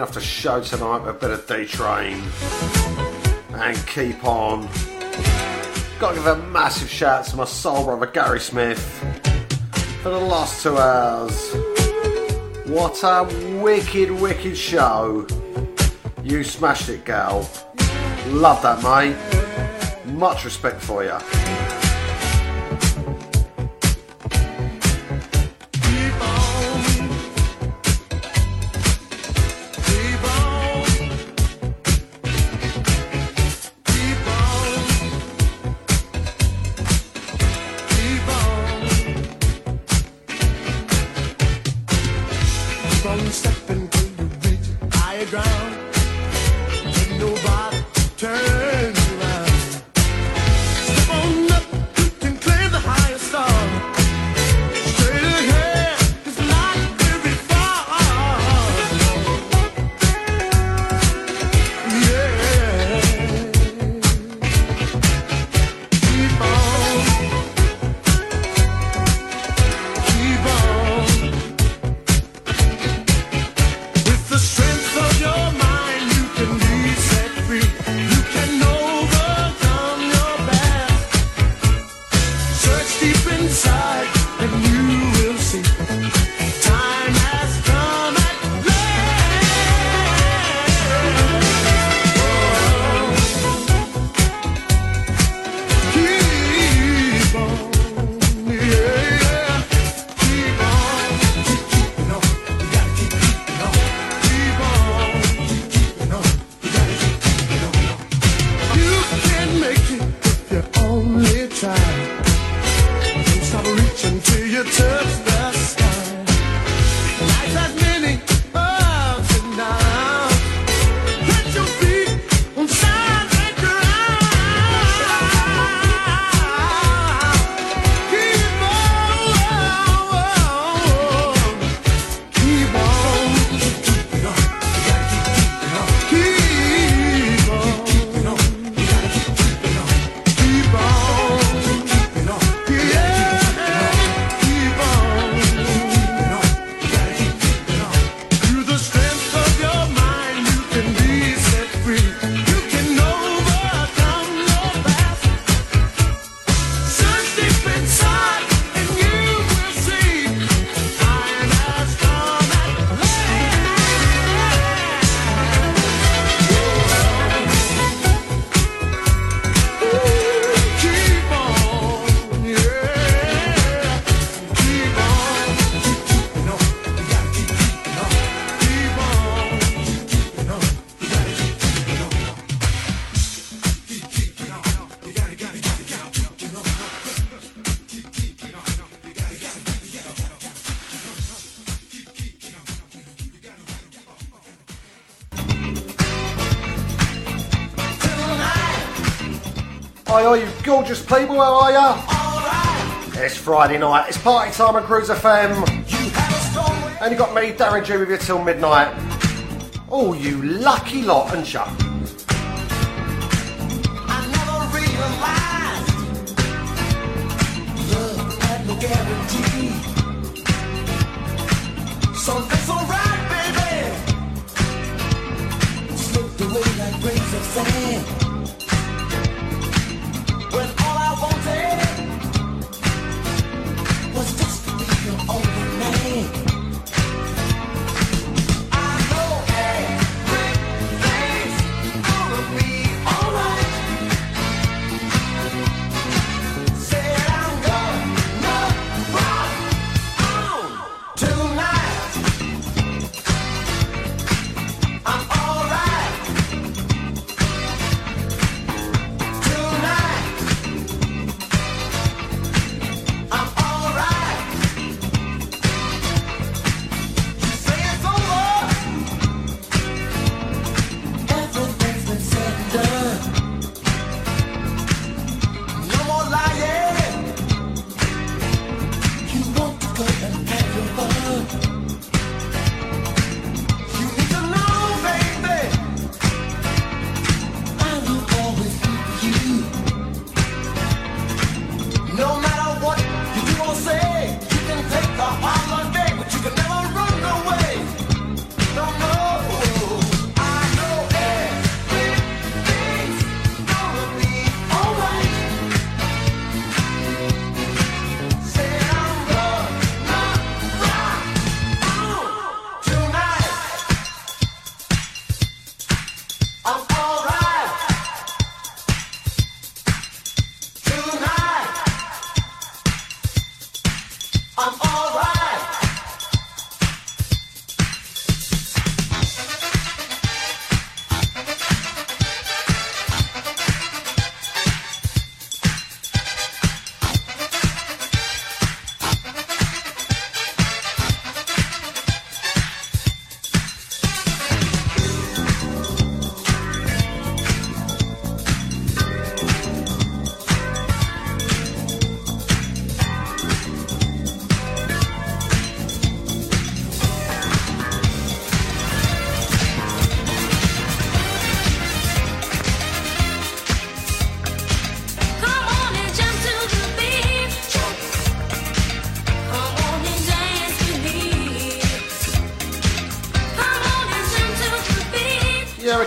kicking off the show tonight with a bit of D Train and keep on. Gotta give a massive shout to my soul brother Gary Smith for the last two hours. What a wicked, wicked show. You smashed it, gal. Love that, mate. Much respect for you. Gorgeous people, how are ya? Right. It's Friday night, it's party time on Cruise FM. And you got me, Darren G, with you till midnight. Oh, you lucky lot, and ya?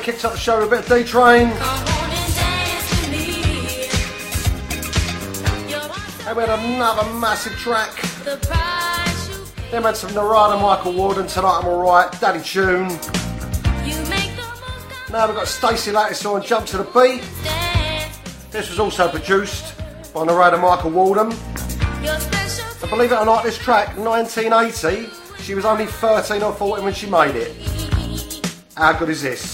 Kicks up the show a bit of D Train. And we had another massive track. Then we had some Narada Michael Walden, Tonight I'm Alright, Daddy Tune. Now we've got Stacy Lattisaw on Jump to the Beat. This was also produced by Narada Michael Walden. And believe it or not, this track, 1980, she was only 13 or 14 when she made it. How good is this?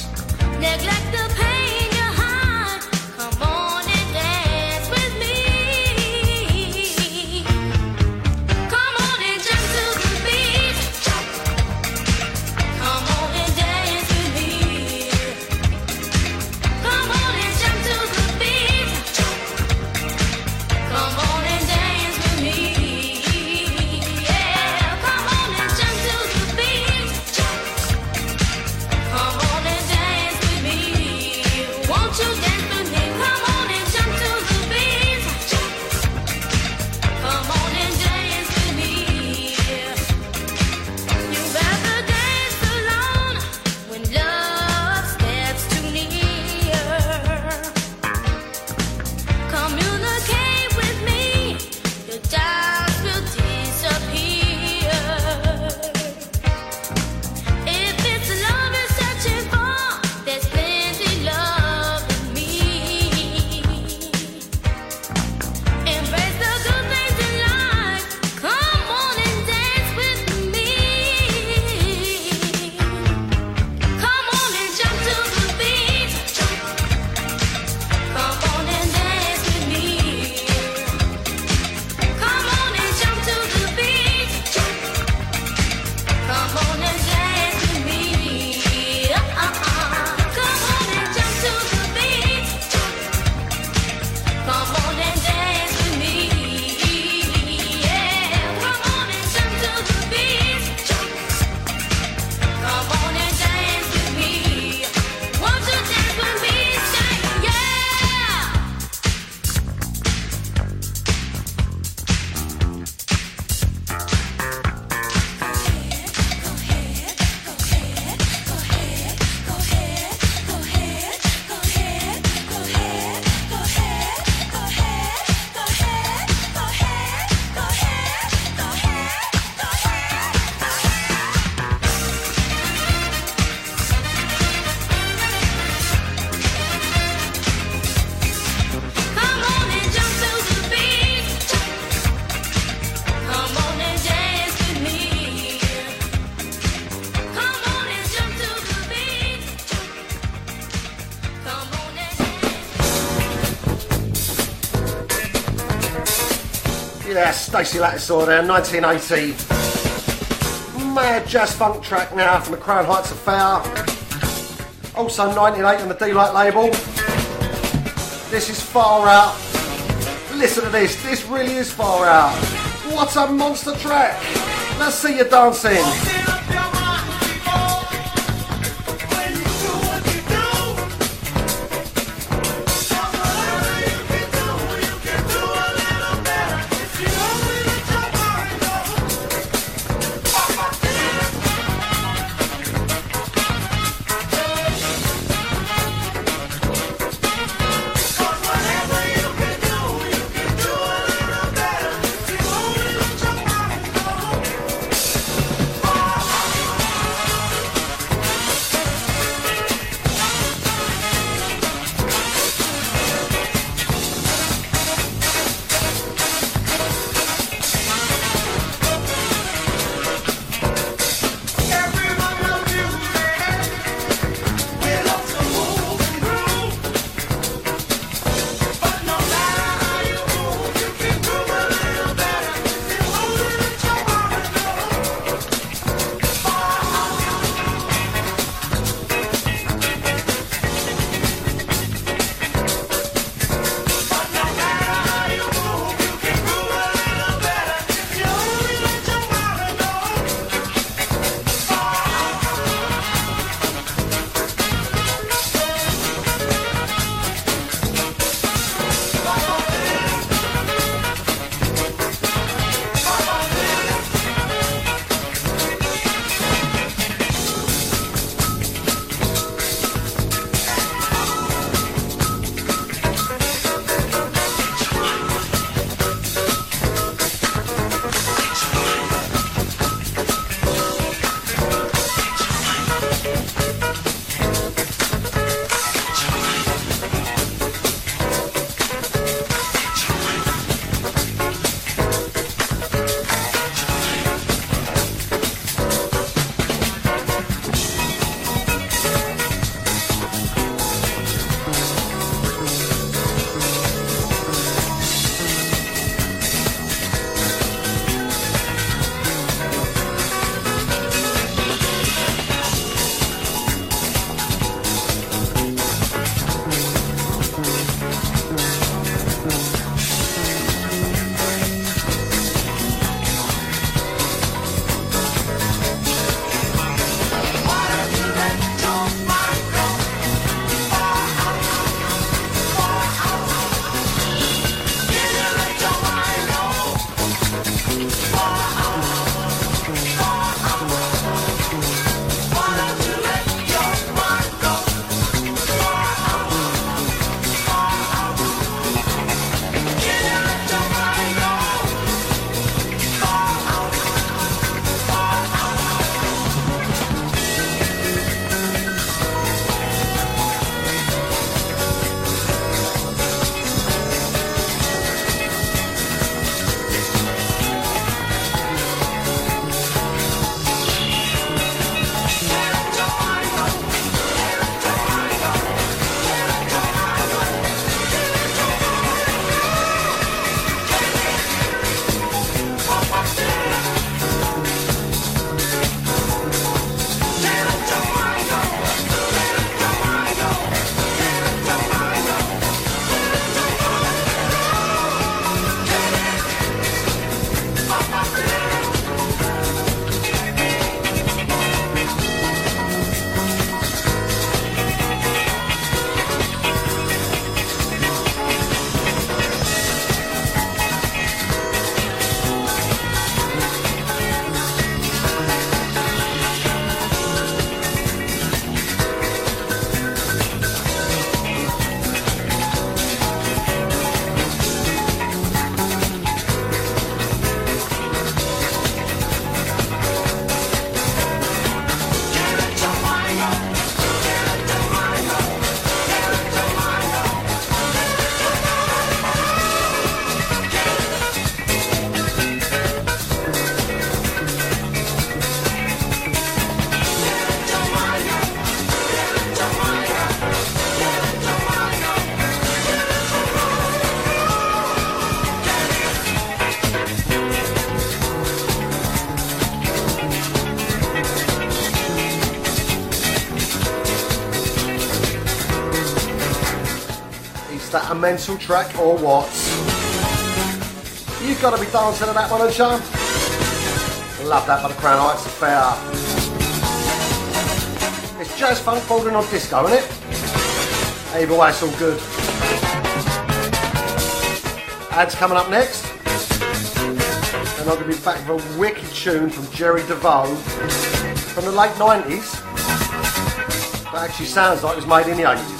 Stacy Lattisaw there, 1980. Mad jazz funk track now from the Crown Heights Affair. Also 98 on the De-Lite label. This is far out. Listen to this, this really is far out. What a monster track. Let's see you dancing. Mental track or what? You've got to be dancing to that one, and Sean. Love that by the Crown Heights Affair. It's jazz funk bordering on disco, isn't it? Either way, it's all good. Ads coming up next. And I'm going to be back with a wicked tune from Jerry DeVoe from the late 90s. That actually sounds like it was made in the 80s.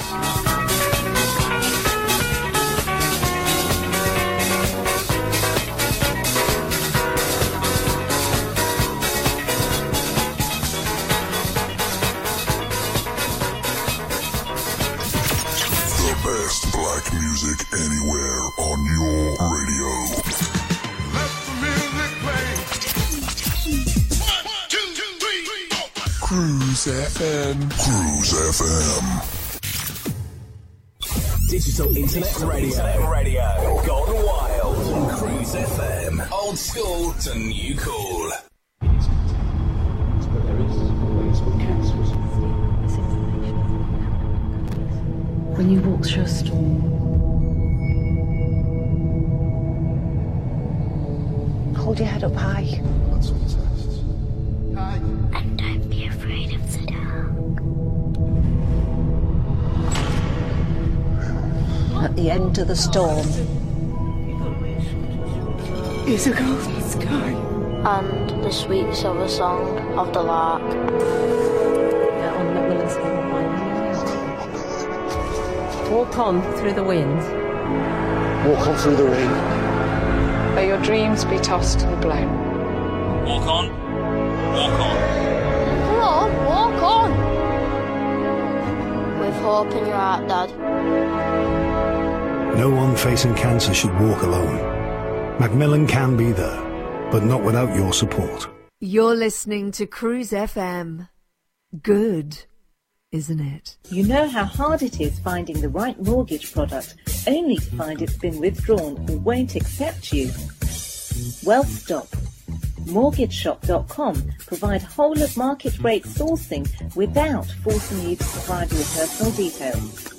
FM. Cruise FM. Digital Internet Radio. Internet radio. Gone wild. Cruise FM. Old school to new cool. At the end of the storm. Is a golden sky. And the sweet silver song of the lark. Walk on through the wind. Walk on through the rain. May your dreams be tossed and blown. Walk on. Walk on. Come on, walk on. With hope in your heart, Dad. No one facing cancer should walk alone. Macmillan can be there, but not without your support. You're listening to Cruise FM. Good, isn't it? You know how hard it is finding the right mortgage product only to find it's been withdrawn or won't accept you. Well, stop. MortgageShop.com provide whole of market rate sourcing without forcing you to provide your personal details.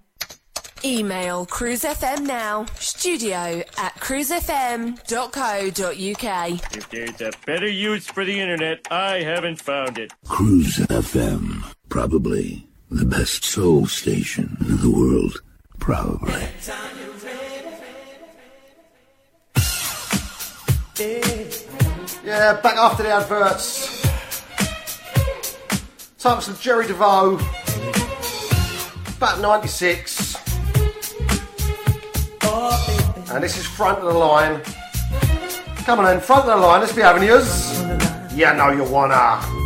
Email cruisefm now, studio at cruisefm.co.uk. If there's a better use for the internet, I haven't found it. Cruise FM. Probably the best soul station in the world. Probably. Yeah, back after the adverts. Time for some Jerry DeVoe. About 96. And this is front of the line. Come on in, front of the line, let's be having yours. Yeah, know you wanna.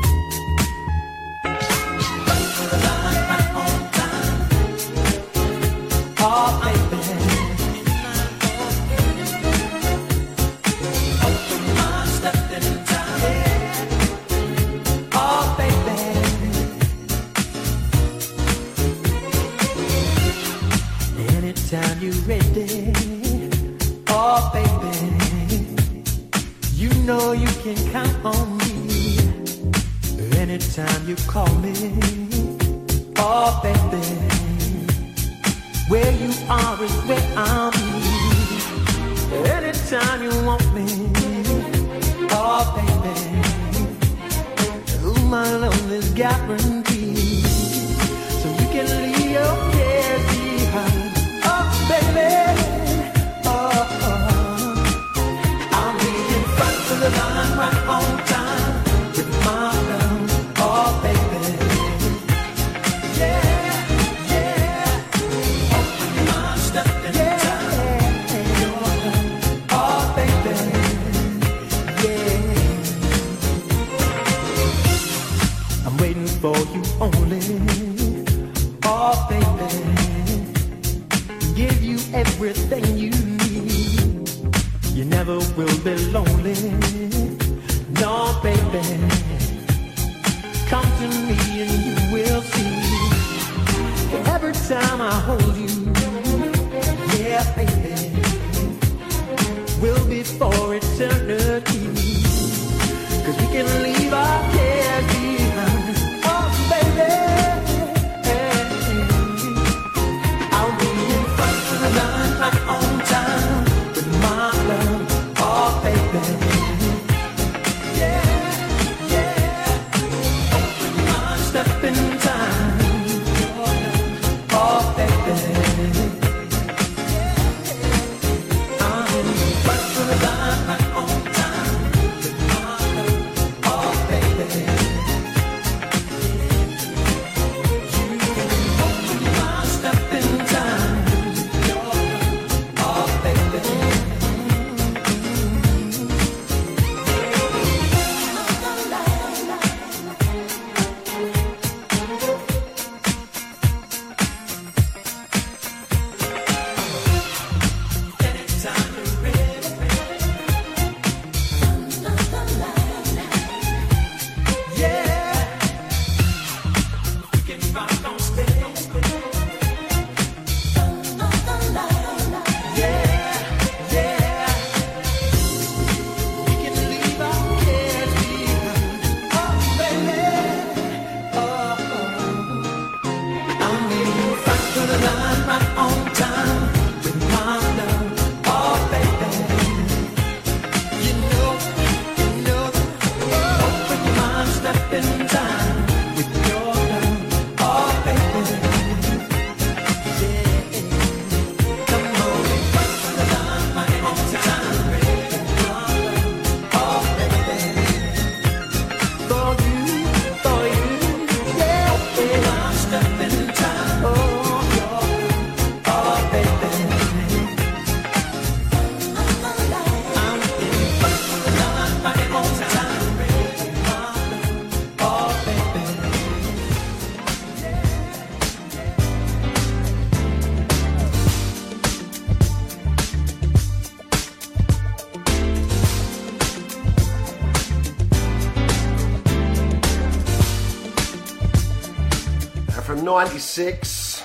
Six.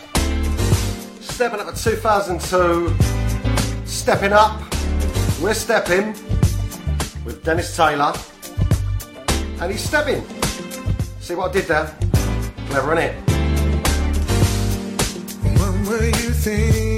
Stepping up at 2002. Stepping up. We're stepping with Dennis Taylor. And he's stepping. See what I did there? Clever, innit? When were you thinking?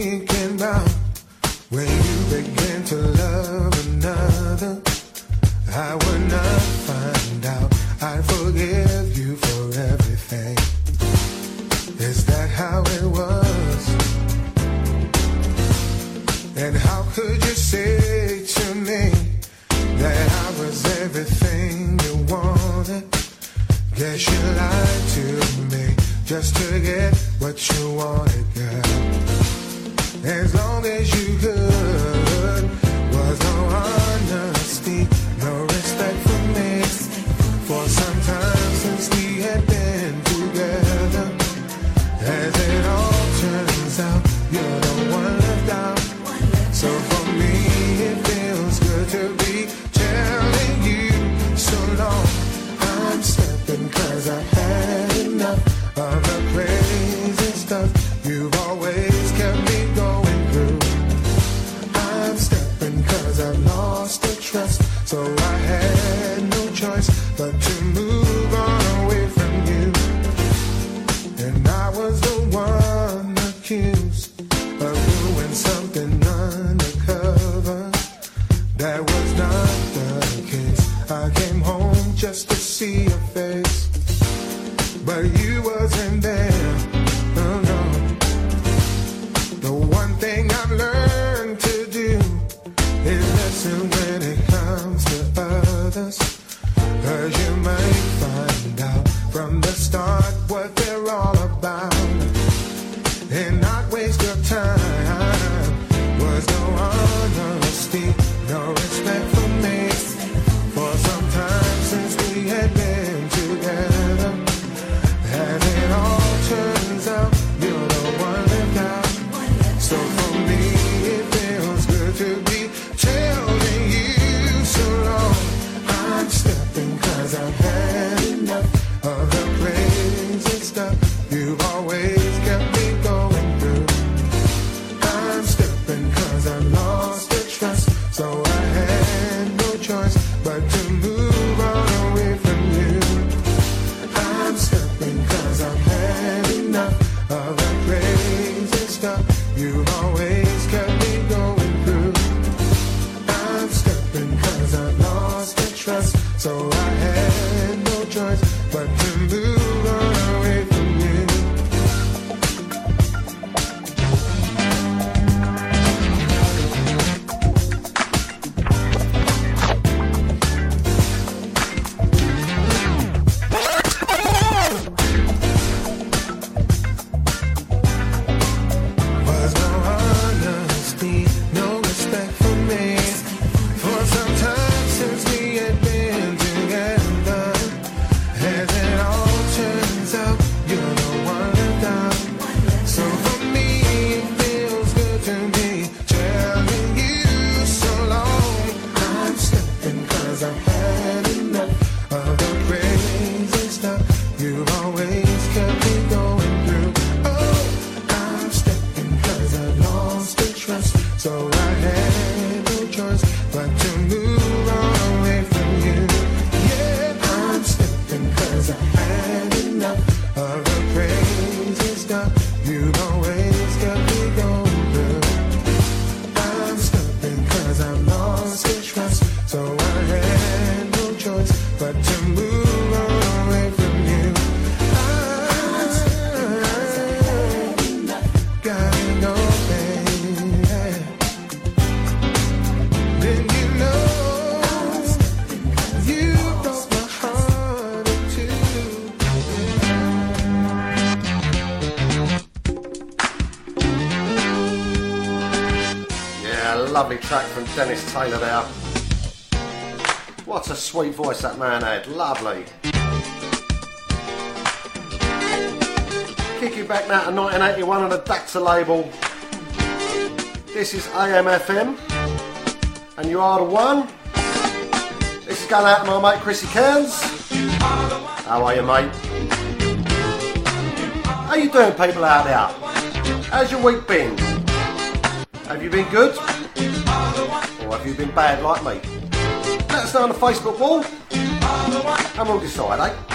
Dennis Taylor there. What a sweet voice that man had, lovely. Kicking back now to 1981 on the Dakar label. This is AMFM, and you are the one. This is going out to my mate Chrissy Cairns. How are you, mate? How you doing, people out there? How's your week been? Have you been good? bad like me. Let us know on the Facebook wall and we'll decide, eh?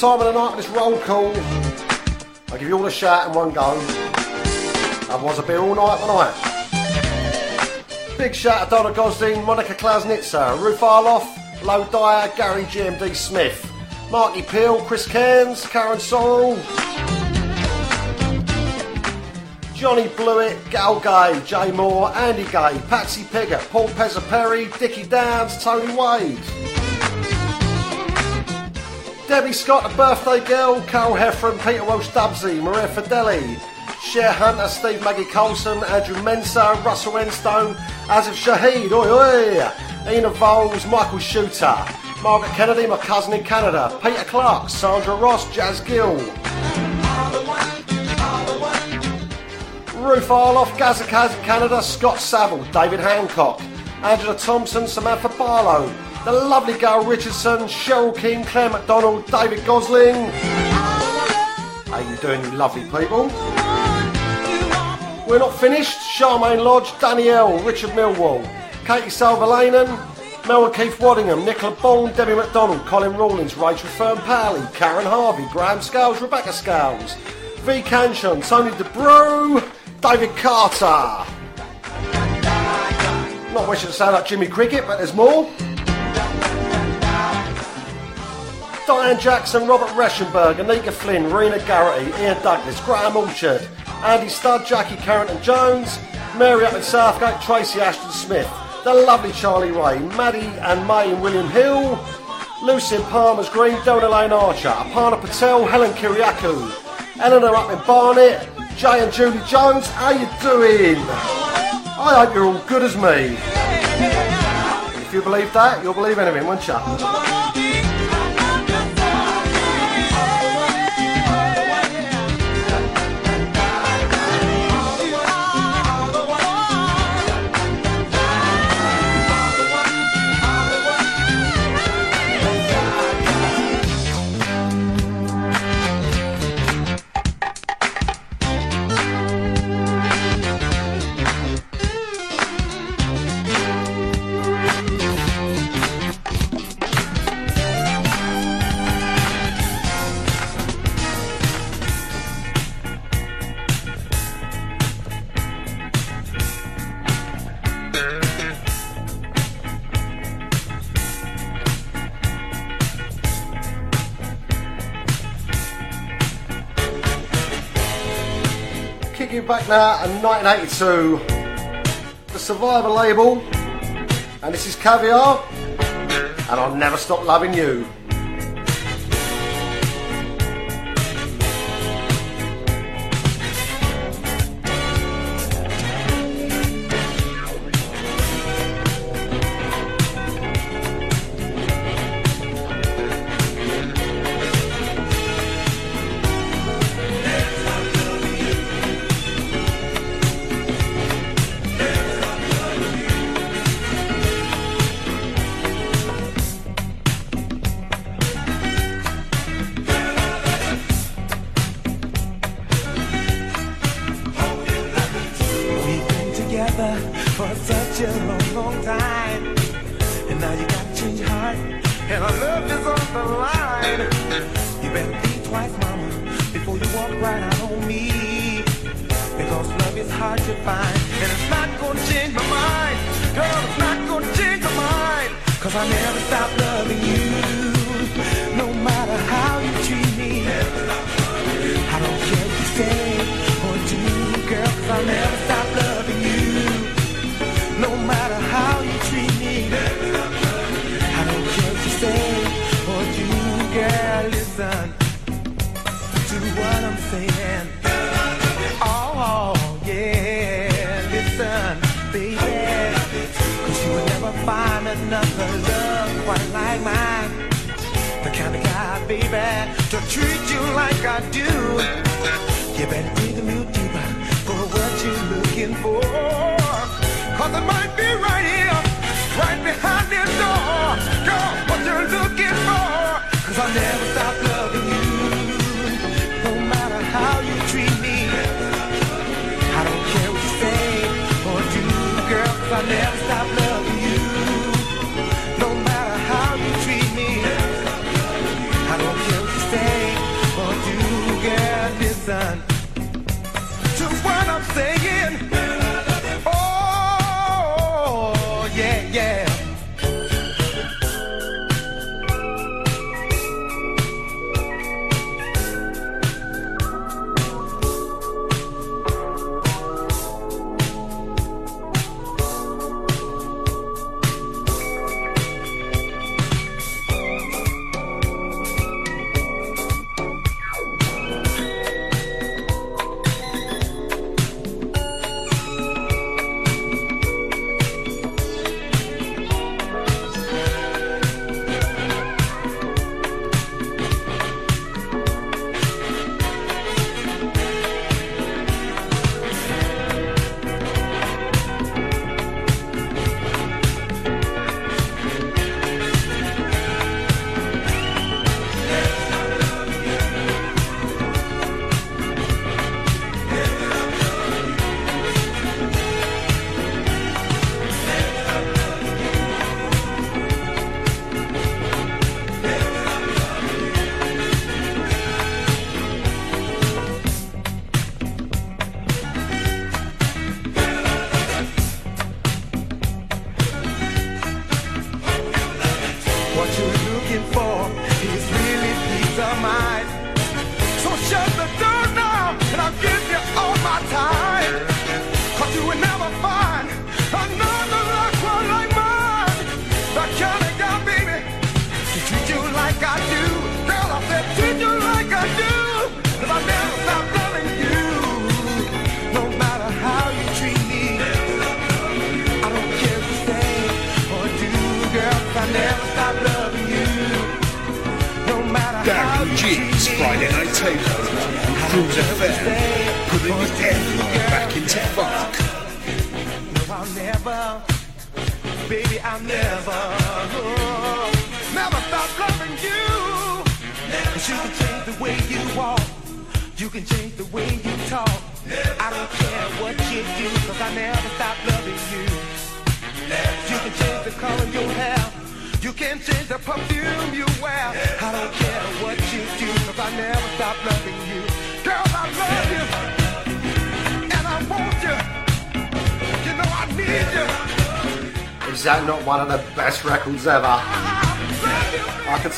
Time of the night for this roll call. I'll give you all a shout in one go. Otherwise, I'll be all night tonight. Big shout out to Donna Gosling, Monica Klausnitzer, Ruth Arloff, Low Dyer, Gary GMD Smith, Marky Peel, Chris Cairns, Karen Sorrell, Johnny Blewett, Gal Gay, Jay Moore, Andy Gay, Patsy Pigger, Paul Pezza Perry, Dickie Downs, Tony Wade. Debbie Scott, a birthday girl, Carol Heffron, Peter Welsh Dubsy, Maria Fideli, Cher Hunter, Steve Maggie Colson, Andrew Mensa, Russell Enstone, Azif Shahid, oi oi, Ina Voles, Michael Shooter, Margaret Kennedy, my cousin in Canada, Peter Clark, Sandra Ross, Jazz Gill. Ruth Arloff, Gaza Canada, Scott Saville, David Hancock, Angela Thompson, Samantha Barlow, the lovely Gail Richardson, Cheryl King, Claire McDonald, David Gosling. How you doing, you lovely people? We're not finished. Charmaine Lodge, Danielle, Richard Millwall, Katie Salvalainen, Mel and Keith Waddingham, Nicola Bond, Debbie McDonald, Colin Rawlins, Rachel Fern Pally, Karen Harvey, Graham Scales, Rebecca Scales, V. Canchon, Tony DeBrew, David Carter. Not wishing to sound like Jimmy Cricket, but there's more. Diane Jackson, Robert Reschenberg, Anika Flynn, Rena Garrity, Ian Douglas, Graham Orchard, Andy Studd, Jackie Carrington Jones, Mary up in Southgate, Tracy Ashton Smith, the lovely Charlie Ray, Maddie and May and William Hill, Lucy Palmer's Green, Donna Lane Archer, Aparna Patel, Helen Kiriakou, Eleanor up in Barnet, Jay and Julie Jones, how you doing? I hope you're all good as me. If you believe that, you'll believe anything, won't you? Now in 1982. The Survivor label. And this is Caviar. And I'll never stop loving you.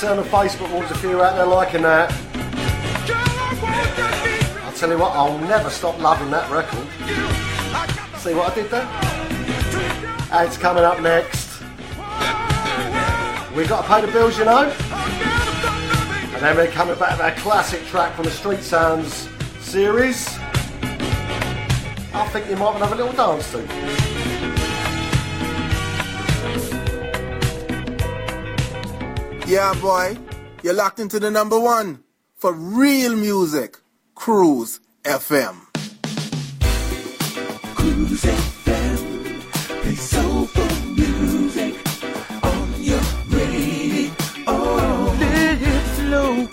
On the Facebook walls a few out there liking that. I'll tell you what, I'll never stop loving that record. See what I did there? It's coming up next. We've got to pay the bills, you know. And then we're coming back with our classic track from the Street Sounds series. I think you might have a little dance to. Yeah, boy, you're locked into the number one for real music. Cruise FM. Cruise FM, play soulful music on your radio. Let it flow.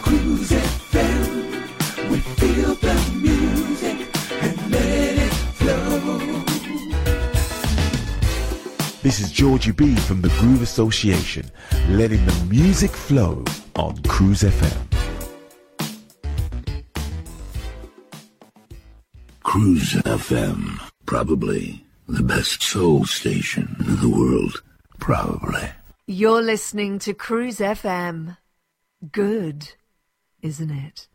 Cruise FM, we feel the music and let it flow. This is Georgie B from the Groove Association, letting the music flow on Cruise FM. Cruise FM, probably the best soul station in the world. Probably. You're listening to Cruise FM. Good, isn't it?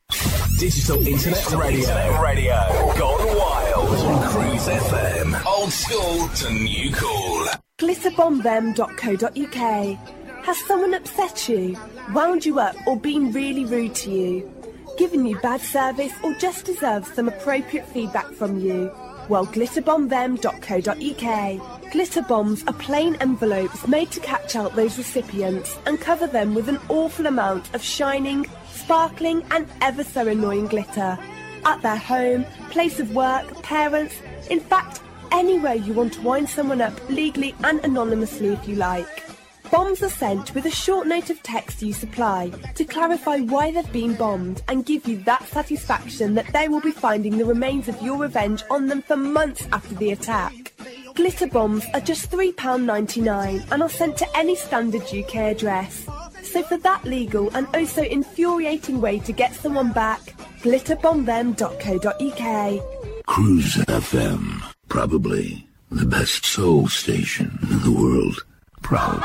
Digital Internet Radio. Radio. Gone wild. On Cruise FM. Old school to new cool. glitterbombthem.co.uk. Has someone upset you, wound you up, or been really rude to you? Given you bad service or just deserves some appropriate feedback from you? Well, glitterbombthem.co.uk. Glitter bombs are plain envelopes made to catch out those recipients and cover them with an awful amount of shining, sparkling, and ever so annoying glitter. At their home, place of work, parents, in fact, anywhere you want to wind someone up legally and anonymously if you like. Bombs are sent with a short note of text you supply to clarify why they've been bombed and give you that satisfaction that they will be finding the remains of your revenge on them for months after the attack. Glitter bombs are just £3.99 and are sent to any standard UK address. So for that legal and also infuriating way to get someone back, glitterbombthem.co.uk. Cruise FM, probably the best soul station in the world. Probably.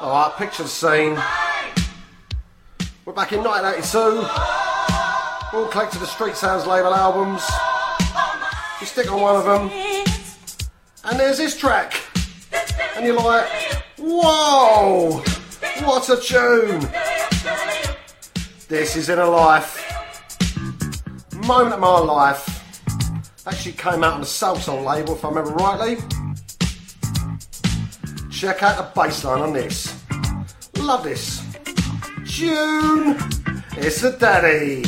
Alright, picture the scene. We're back in 1982. All collected the Street Sounds label albums. You stick on one of them, and there's this track. And you're like, whoa, what a tune! This is Inner Life. Moment of my life. Actually came out on the Salsoul label, if I remember rightly. Check out the bass line on this. Love this. Tune! It's a daddy.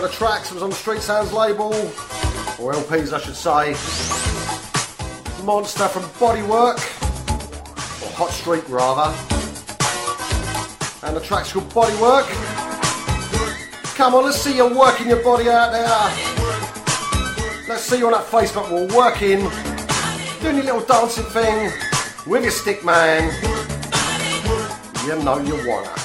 Staying the tracks, was on the Street Sounds label, or LPs I should say. Monster from Bodywork, or Hot Streak rather. And the track's called Bodywork. Come on, let's see you working your body out there. Let's see you on that Facebook wall working, doing your little dancing thing with your stick man. You know you wanna.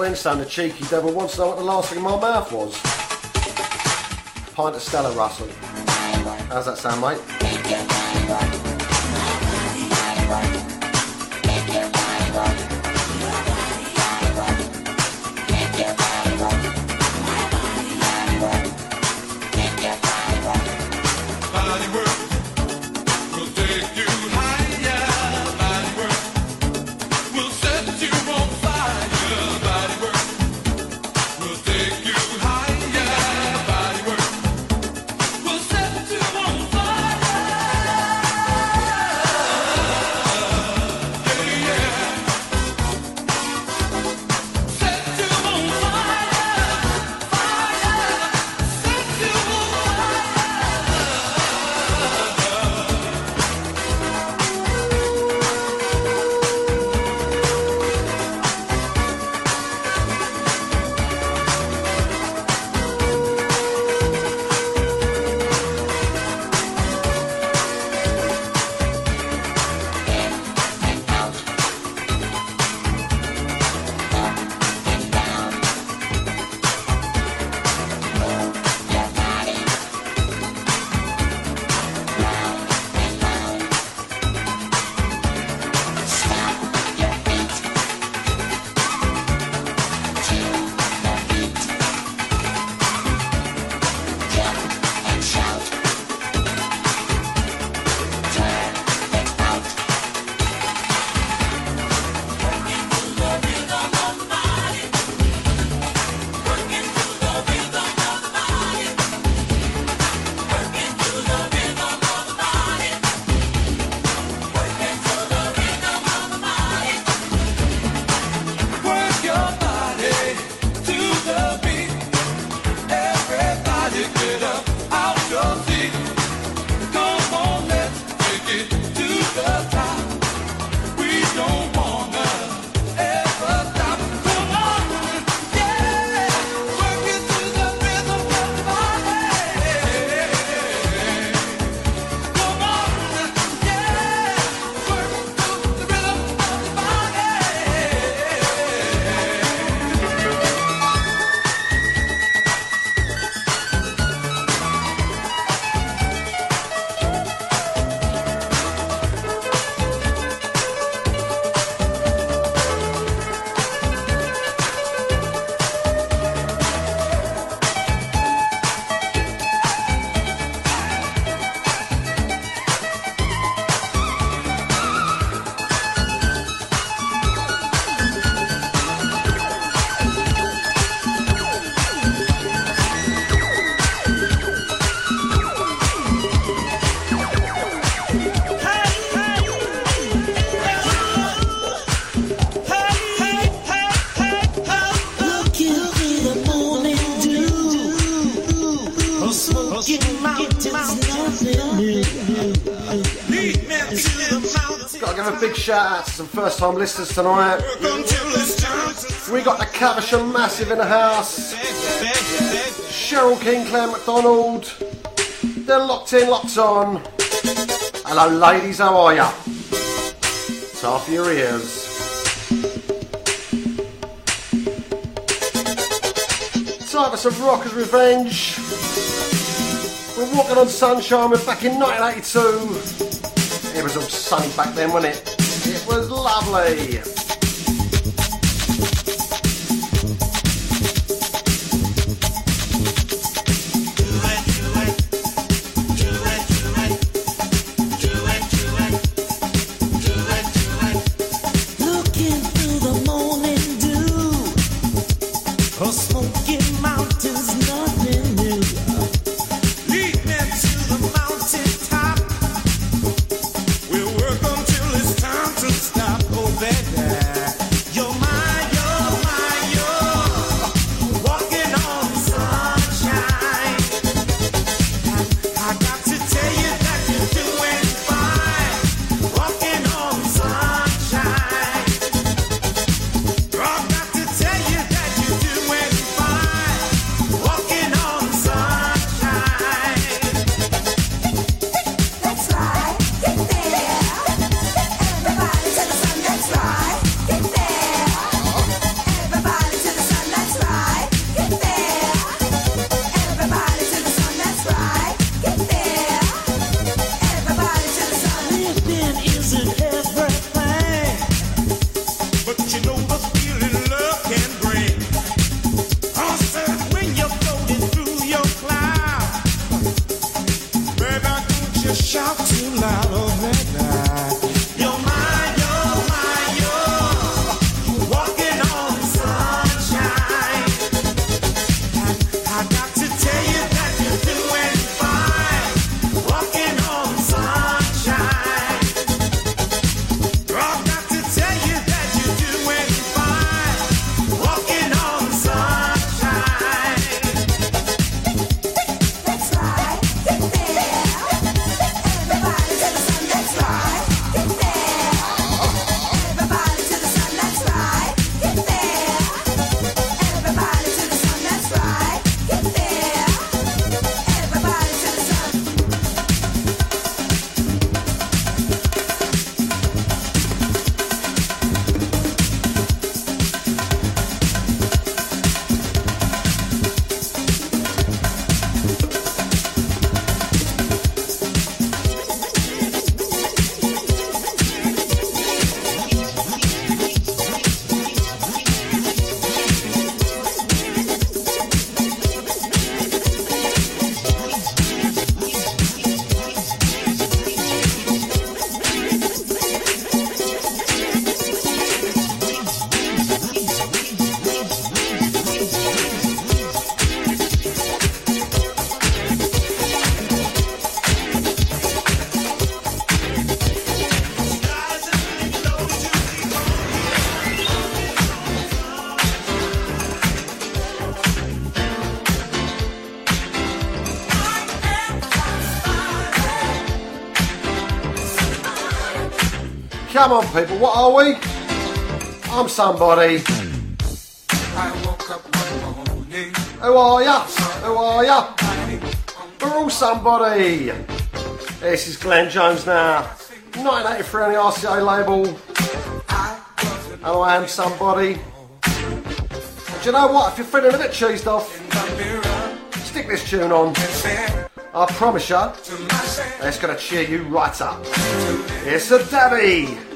Russell Enstone, the cheeky devil, wants to know what the last thing in my mouth was. Pint of Stella, Russell. How's that sound, mate? First time listeners tonight. We got the Caversham Massive in the house. Cheryl King, Claire McDonald. They're locked in, locked on. Hello, ladies, how are ya? It's off your ears. For some Rockers Revenge. We're walking on sunshine. We're back in 1982. It was all sunny back then, wasn't it? Lovely. Come on, people, what are we? I'm somebody. Who are ya? Who are ya? We're all somebody. This is Glenn Jones now. 1983 on the RCA label. And I am somebody. Do you know what? If you're feeling a bit cheesed off, stick this tune on. I promise you, it's going to cheer you right up. It's a Debbie.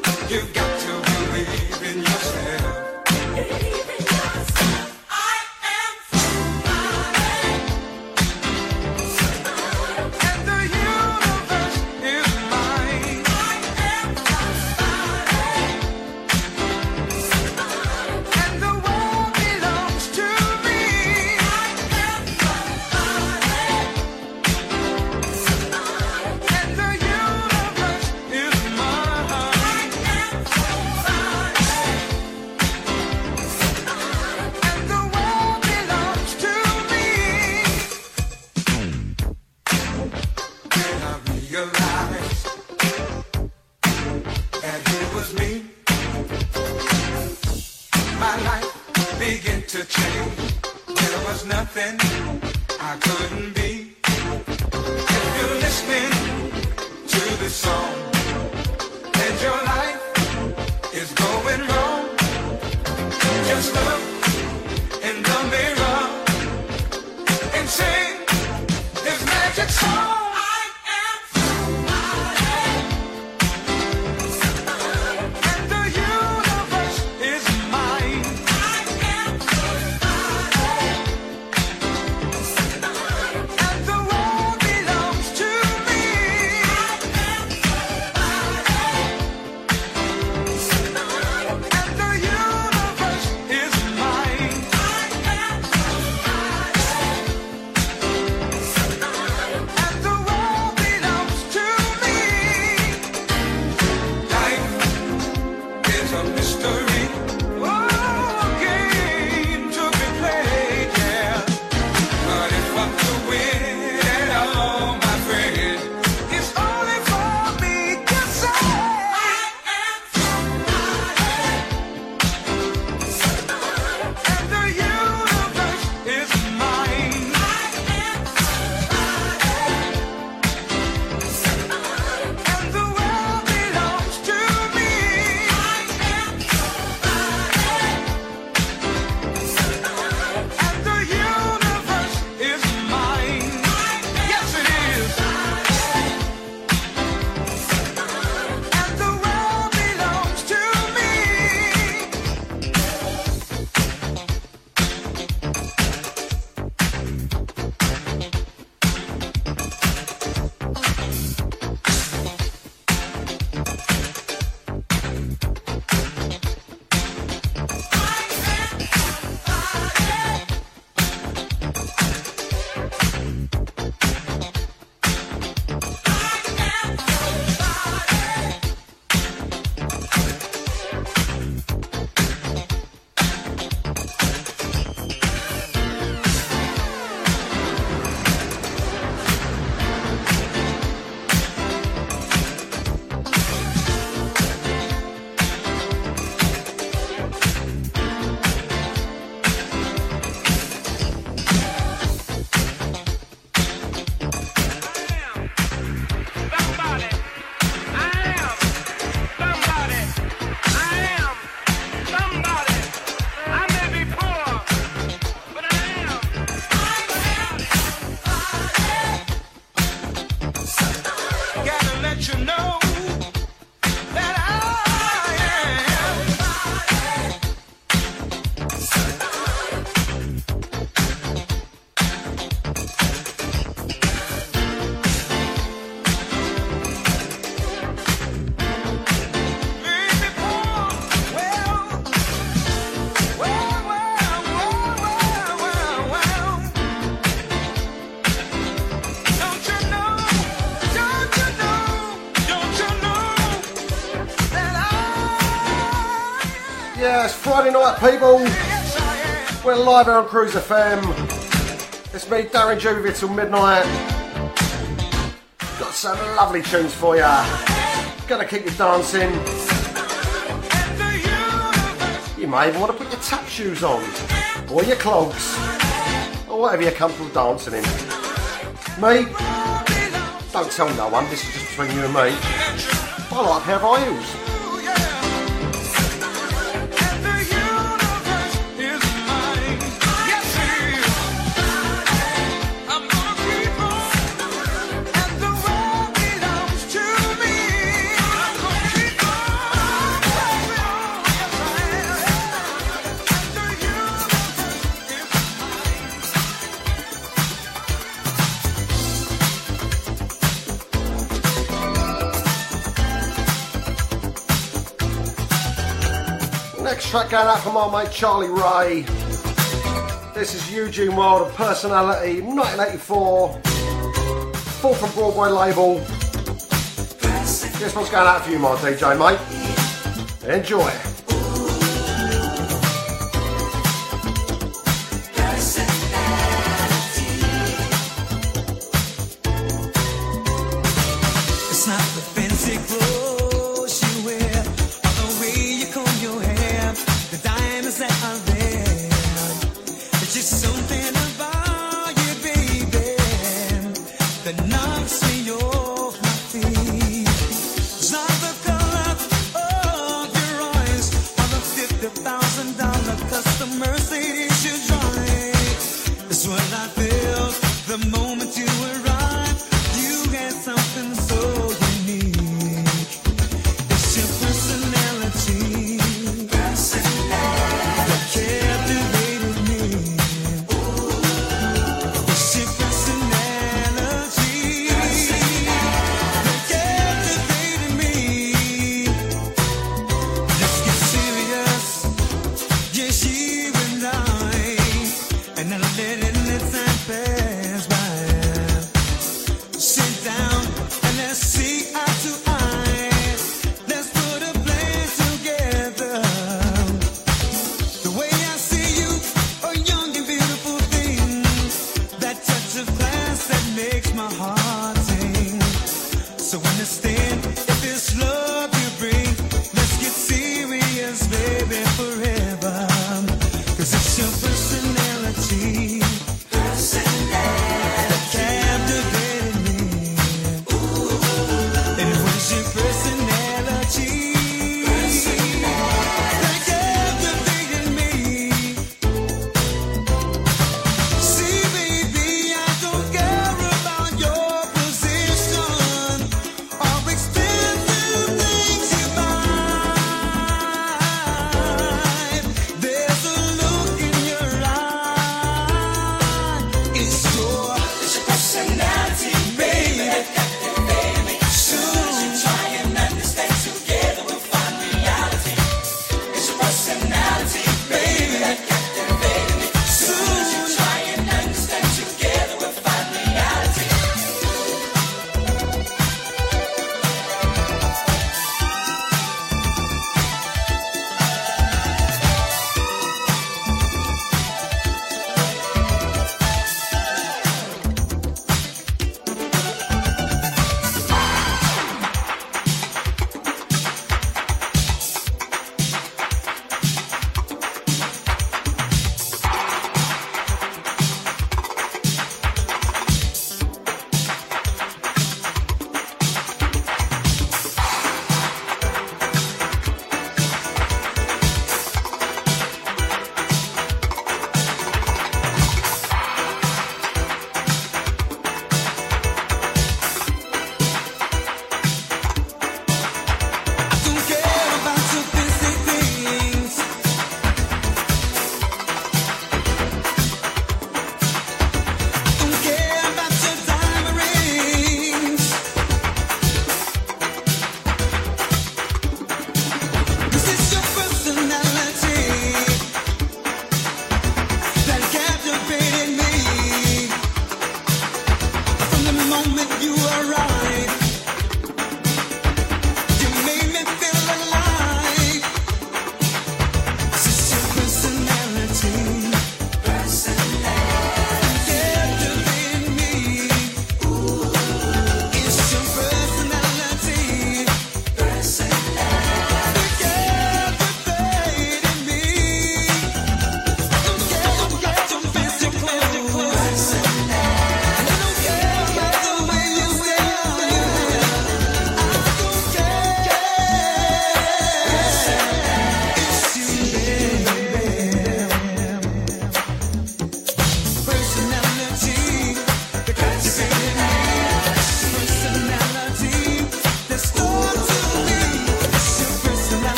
And your life is going wrong, just look people. We're live on Cruise FM. It's me, Darren Juvie, till midnight. Got some lovely tunes for ya. Gonna keep you dancing. You may even want to put your tap shoes on, or your clogs, or whatever you're comfortable dancing in. Me? Don't tell no one, this is just between you and me. I like pair of heels. Track going out from our mate Charlie Ray. This is Eugene Wilde, Personality, 1984. Full from Broadway label. This one's going out for you, my DJ, mate. Enjoy.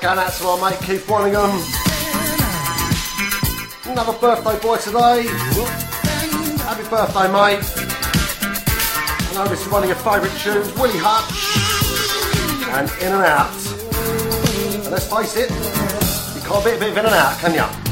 that going out to our mate Keith Wallingham. Another birthday boy today. Happy birthday, mate. I know this is one of your favourite tunes, Willie Hutch. And In and Out. And let's face it, you can't beat a bit of In and Out, can you?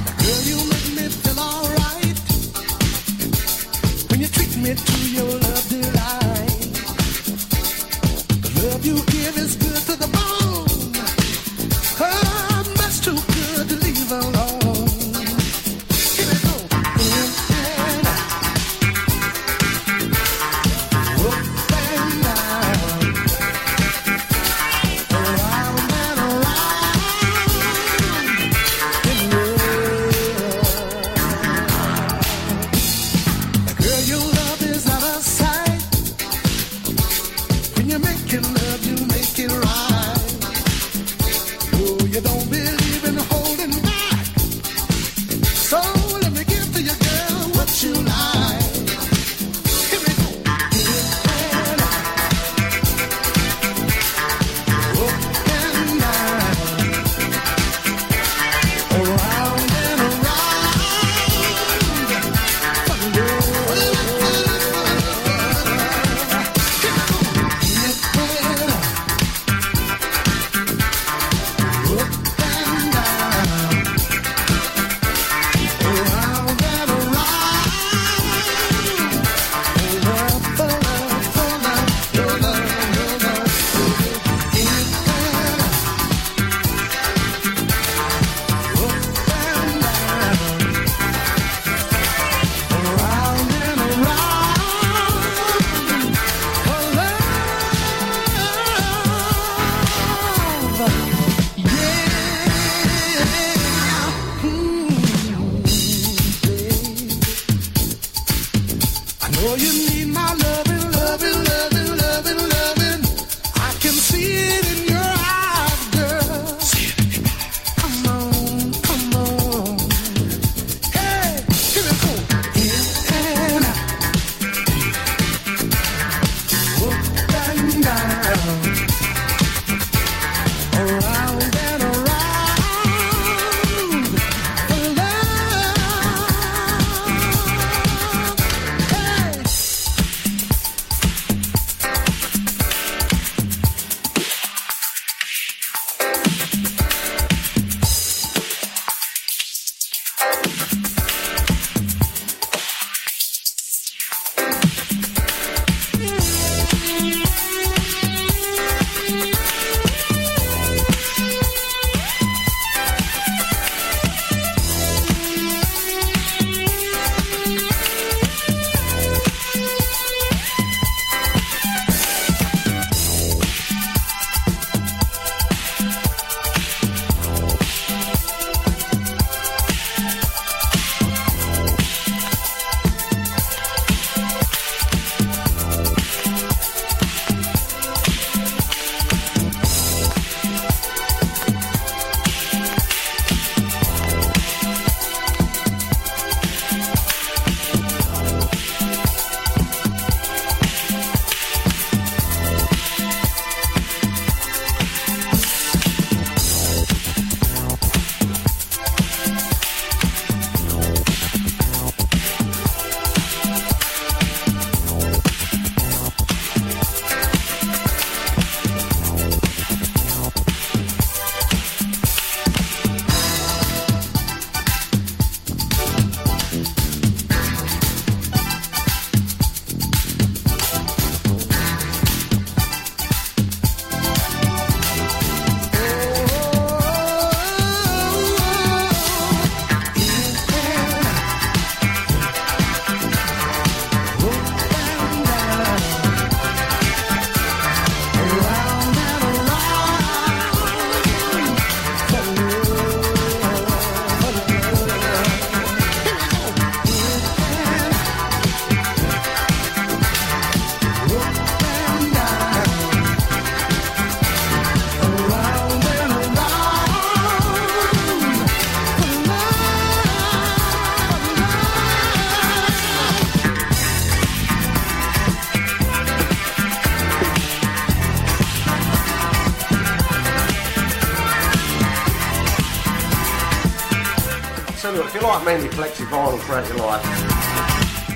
Like mainly flexi vinyl throughout your life,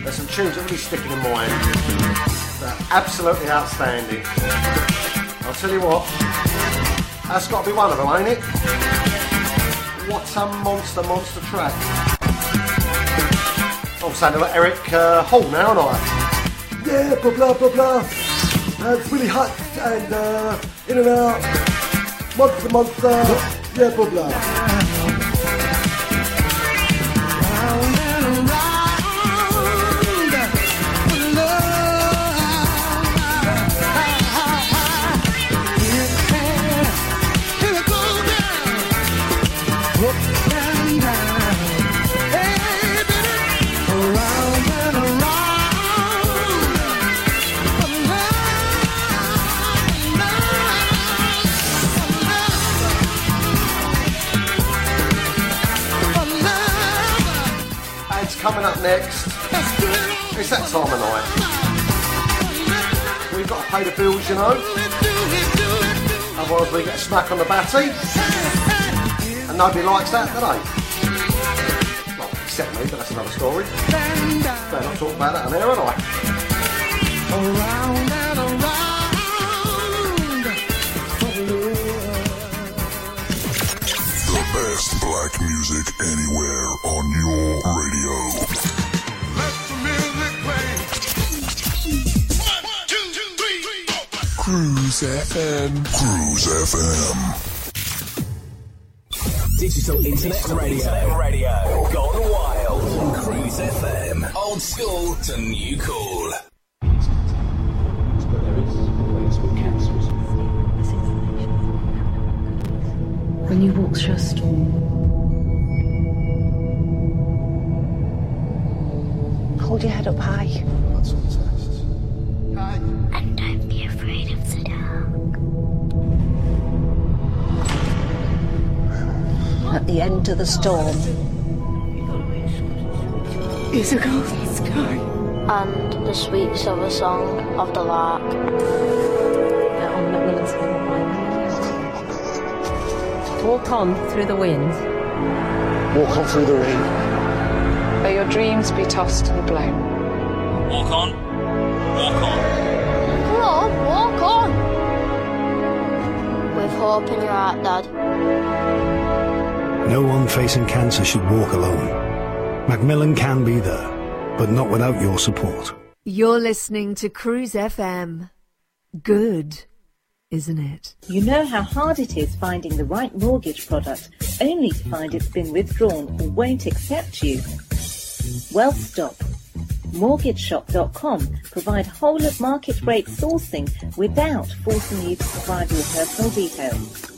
there's some tunes that really stick in mind. They're absolutely outstanding. I'll tell you what, that's got to be one of them, ain't it? What a monster, monster track. I'm sounding like Eric uh, Hall now, aren't I? Yeah, blah blah blah blah. Uh, it's really hot and uh, in and out. Monster, monster. Yeah, blah blah. Up next. It's that time of night. We've got to pay the bills, you know. Otherwise we get a smack on the batty. And nobody likes that, do they? Well, except me, but that's another story. Better not talk about that on air, are I? Around and around. The best black music anywhere on your radio. Cruise FM. Cruise FM. Digital Internet Radio. Radio. Gone wild. on Cruise FM. Old school to new cool. When you walk through a storm, At the end of the storm is a golden sky. And the sweet silver song of the lark. Walk on through the wind. Walk on through the rain. May your dreams be tossed and blown. Walk on. Walk on. Come on, walk on. With hope in your heart, Dad. No one facing cancer should walk alone. Macmillan can be there, but not without your support. You're listening to Cruise FM. Good, isn't it? You know how hard it is finding the right mortgage product only to find it's been withdrawn or won't accept you? Well, stop. MortgageShop.com provide whole of market rate sourcing without forcing you to provide your personal details.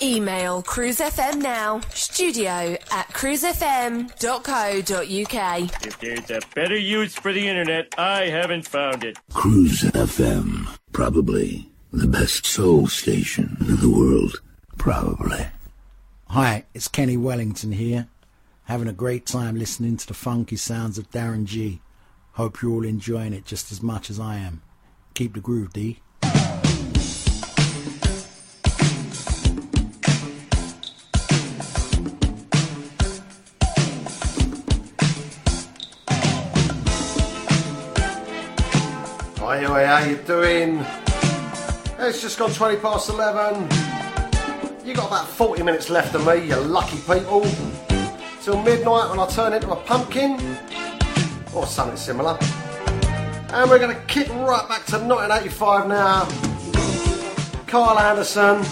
Email cruisefm now, studio at cruisefm.co.uk. If there's a better use for the internet, I haven't found it. Cruise FM. Probably the best soul station in the world. Probably. Hi, it's Kenny Wellington here. Having a great time listening to the funky sounds of Darren G. Hope you're all enjoying it just as much as I am. Keep the groove, D. anyway, how you doing? It's just gone 20 past 11. You got about 40 minutes left of me, you lucky people. Till midnight when I turn into a pumpkin or something similar. And we're going to kick right back to 1985 now. Carl Anderson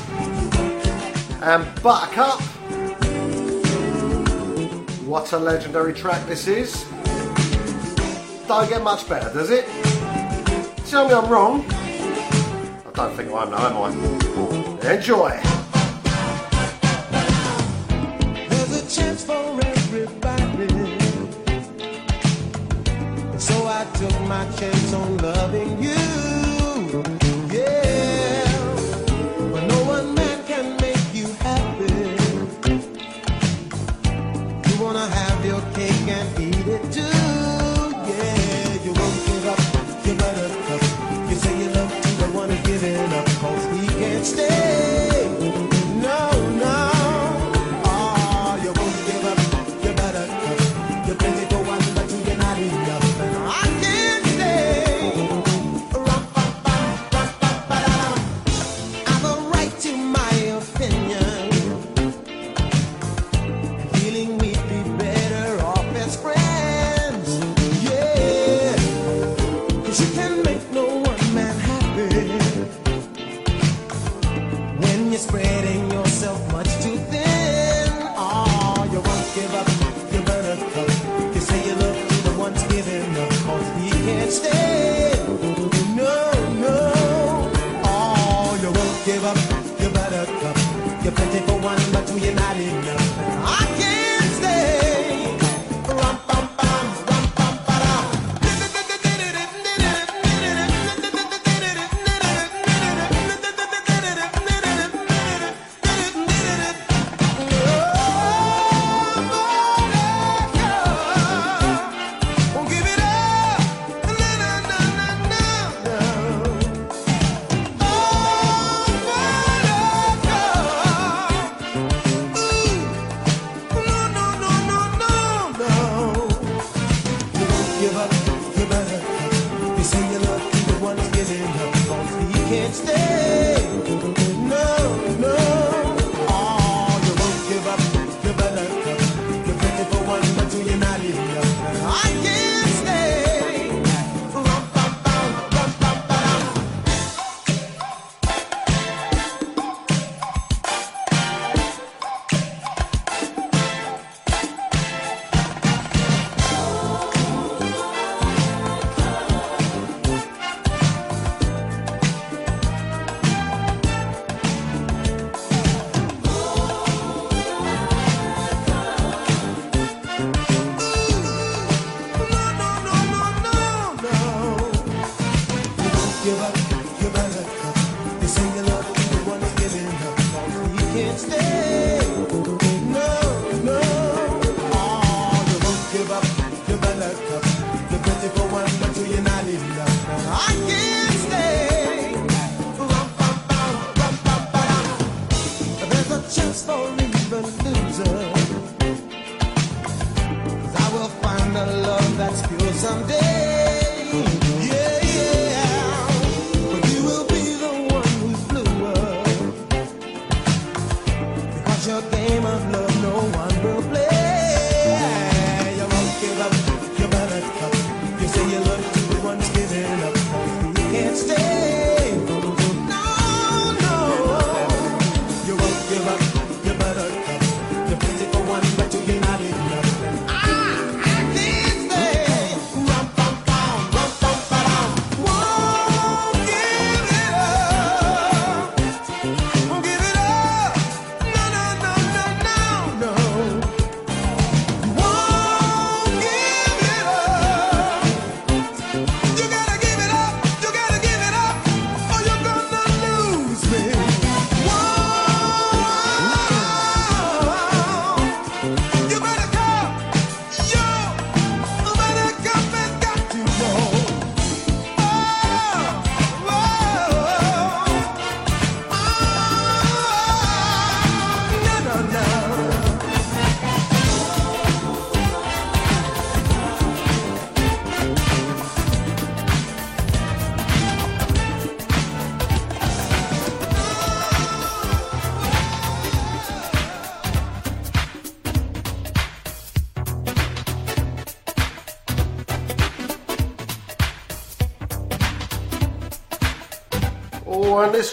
and Buttercup. What a legendary track this is. Don't get much better, does it? Tell me I'm wrong. I don't think I am, though, am I? Enjoy. There's a chance for everybody. So I took my chance on loving you.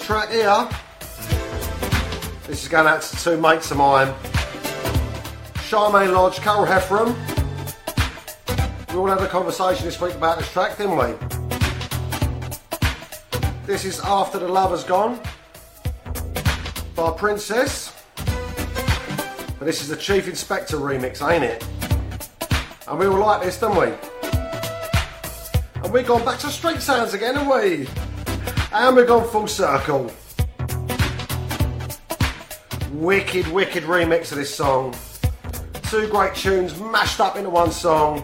track here. This is going out to two mates of mine. Charmaine Lodge, Carol Heffram. We all had a conversation this week about this track, didn't we? This is After the Love Has Gone by Princess. But this is the Chief Inspector remix, ain't it? And we all like this, don't we? And we've gone back to street sounds again, haven't we? And we've gone full circle. Wicked, wicked remix of this song. Two great tunes mashed up into one song.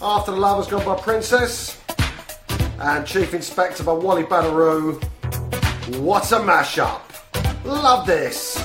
After the Lover's Gone by Princess and Chief Inspector by Wally Badarou. What a mashup! Love this!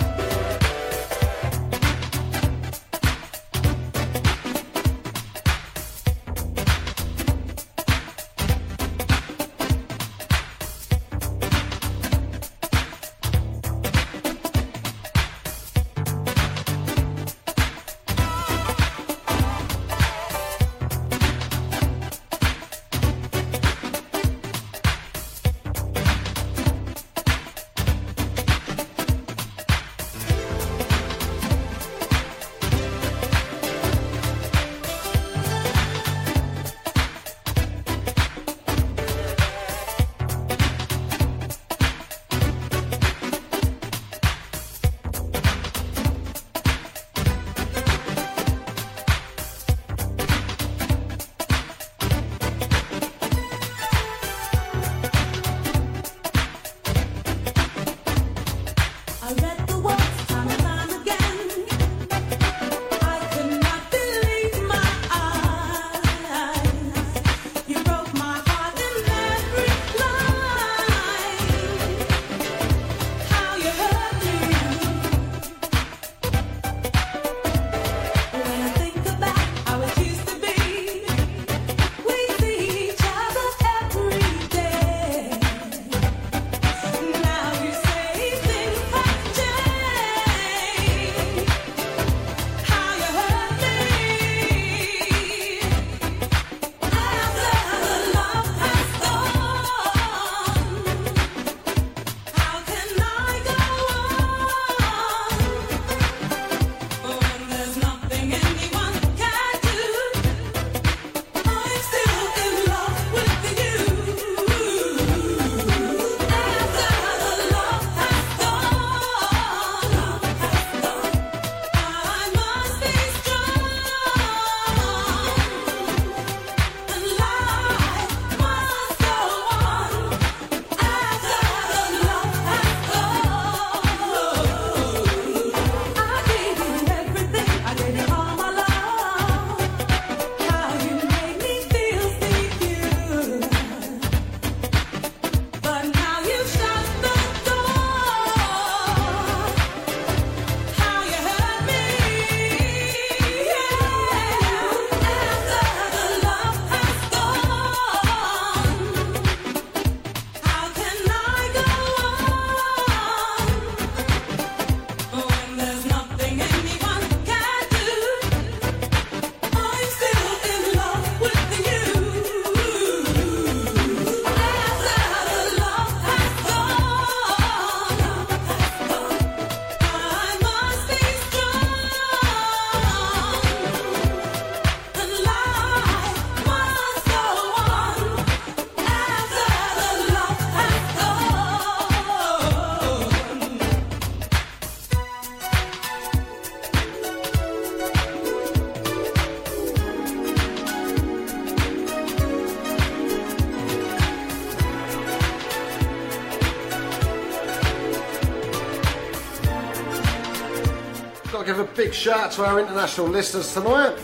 Big shout out to our international listeners tonight.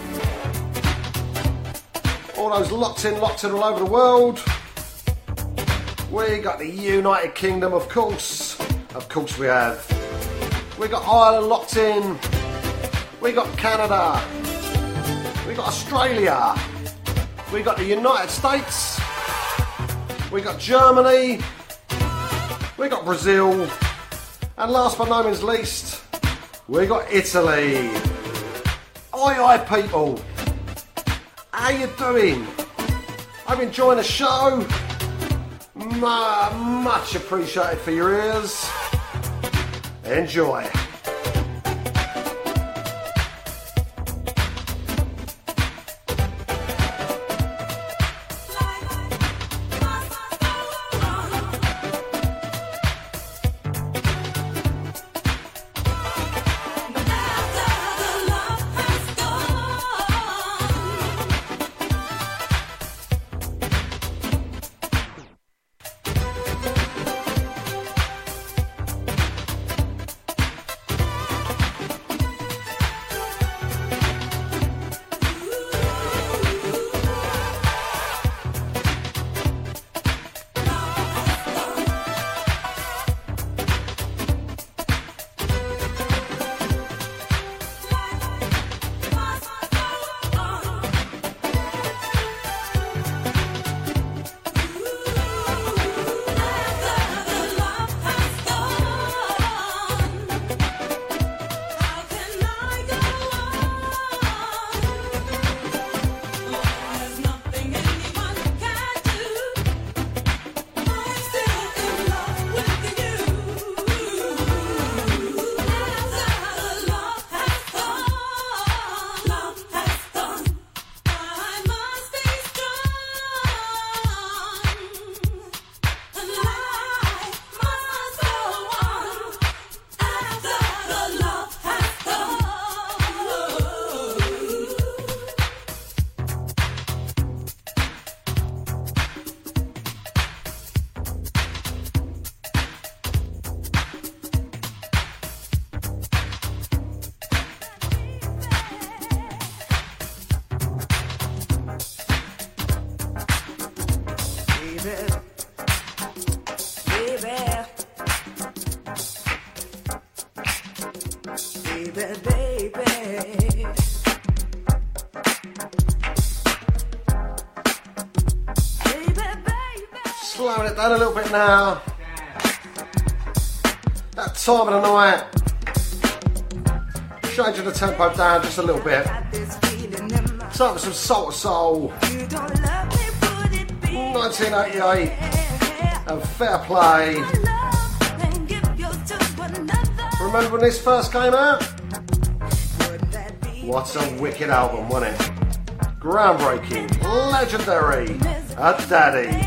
All those locked in, locked in all over the world. We got the United Kingdom, of course. Of course we have. We got Ireland locked in. We got Canada. We got Australia. We got the United States. We got Germany. We got Brazil. And last but no means least, we got Italy. Oi, oi, people. How you doing? I'm enjoying the show. much appreciated for your ears. Enjoy. That a little bit now. That time of the night. Changing the tempo down just a little bit. Start with some Salt Soul. 1988. And fair play. Remember when this first came out? What a wicked album, wasn't it? Groundbreaking, legendary, a daddy.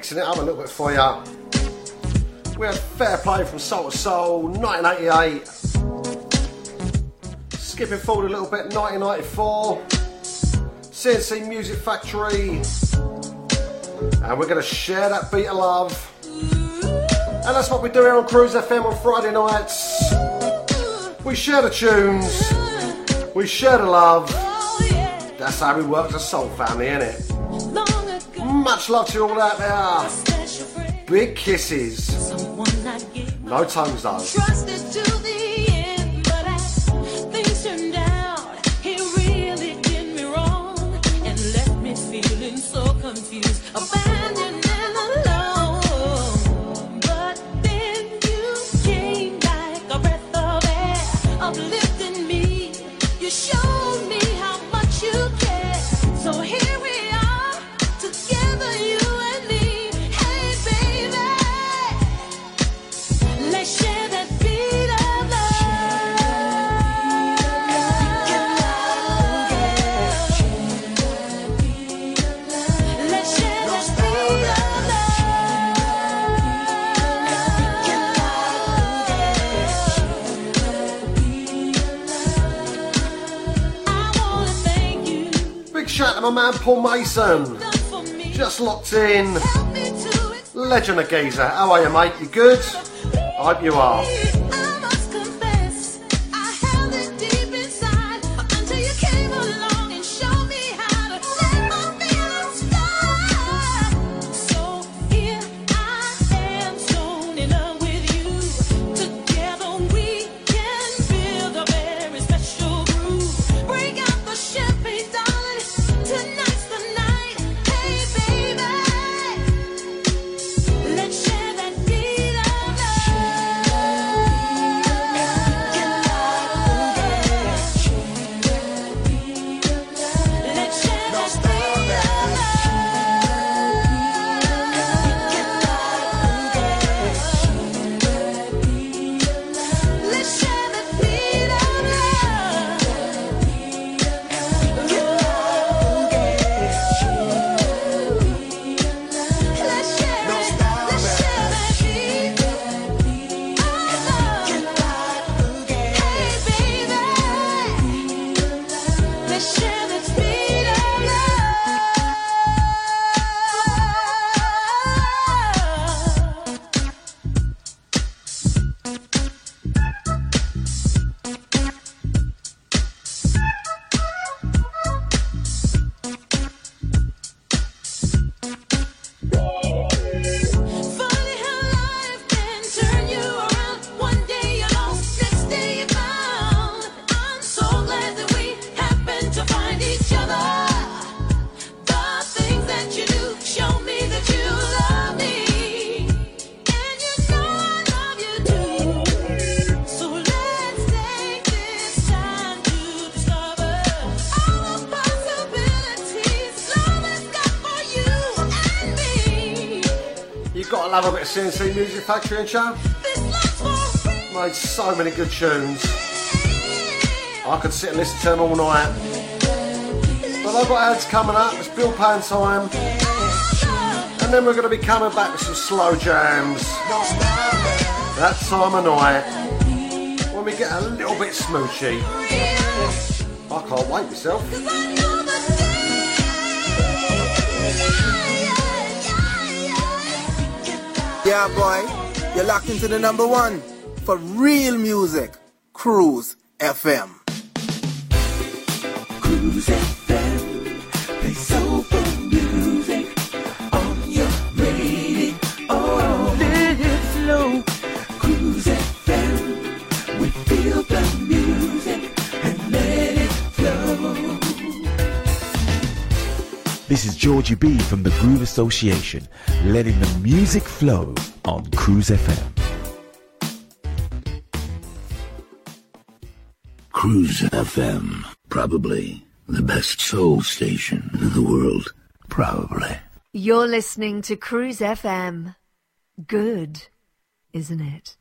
mixing it up a little bit for you. We had Fair Play from Soul II Soul, 1988. Skipping forward a little bit, 1994. C+C Music Factory. And we're going to share that beat of love. And that's what we do here on Cruise FM on Friday nights. We share the tunes. We share the love. That's how we work as a soul family, innit? love to you all out there. Big kisses. No tongues though. Paul Mason. Just locked in. Legend of Gazer. How are you, mate? You good? I hope you are. C+C Music Factory and show. Made so many good tunes. I could sit and listen to them all night. But I've got ads coming up. It's Bill Pan time. And then we're going to be coming back with some slow jams. That time of night. When we get a little bit smoochy. I can't wait myself. Yeah, boy, you're locked into the number one for real music. Cruise FM. This is Georgie B from the Groove Association, letting the music flow on Cruise FM. Cruise FM, probably the best soul station in the world. Probably. You're listening to Cruise FM. Good, isn't it?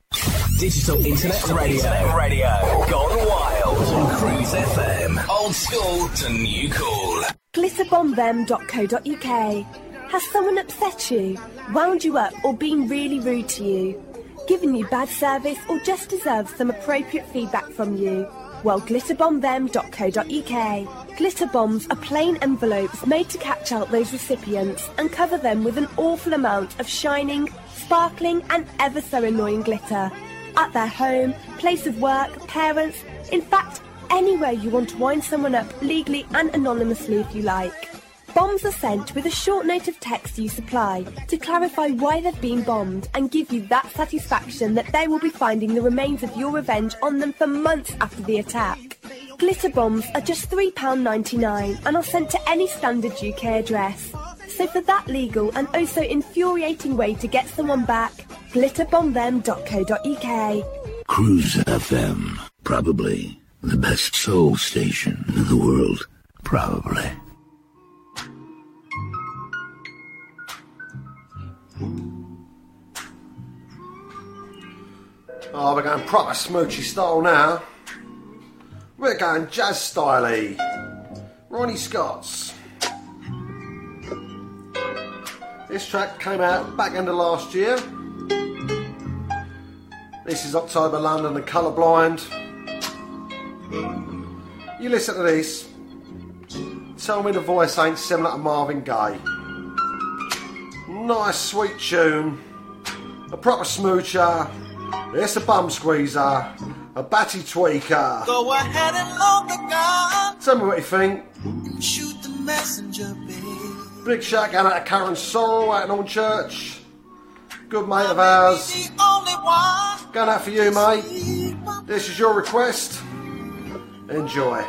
Digital Internet Radio. Internet Radio. Gone wild. on Cruise FM. Old school to new cool. glitterbombthem.co.uk. Has someone upset you, wound you up, or been really rude to you? Given you bad service or just deserves some appropriate feedback from you? Well, glitterbombthem.co.uk. Glitter bombs are plain envelopes made to catch out those recipients and cover them with an awful amount of shining, sparkling, and ever so annoying glitter. At their home, place of work, parents, in fact, anywhere you want to wind someone up legally and anonymously if you like. Bombs are sent with a short note of text you supply to clarify why they've been bombed and give you that satisfaction that they will be finding the remains of your revenge on them for months after the attack. Glitter bombs are just £3.99 and are sent to any standard UK address. So for that legal and also infuriating way to get someone back, glitterbombthem.co.uk. Cruise FM, probably the best soul station in the world. Probably. Oh, we're going proper smoochy style now. We're going jazz styley. Ronnie Scott's. This track came out back end of last year. This is October London and Colourblind. You listen to this. Tell me the voice ain't similar to Marvin Gaye. nice sweet tune, a proper smoocher, it's a bum squeezer, a batty tweaker. Go ahead and load the gun. Tell me what you think. And shoot the messenger, babe. Big shout out to Karen Sorrell out in Hornchurch. Good mate of ours. The only one. Going out for you, mate. This is your request. Enjoy.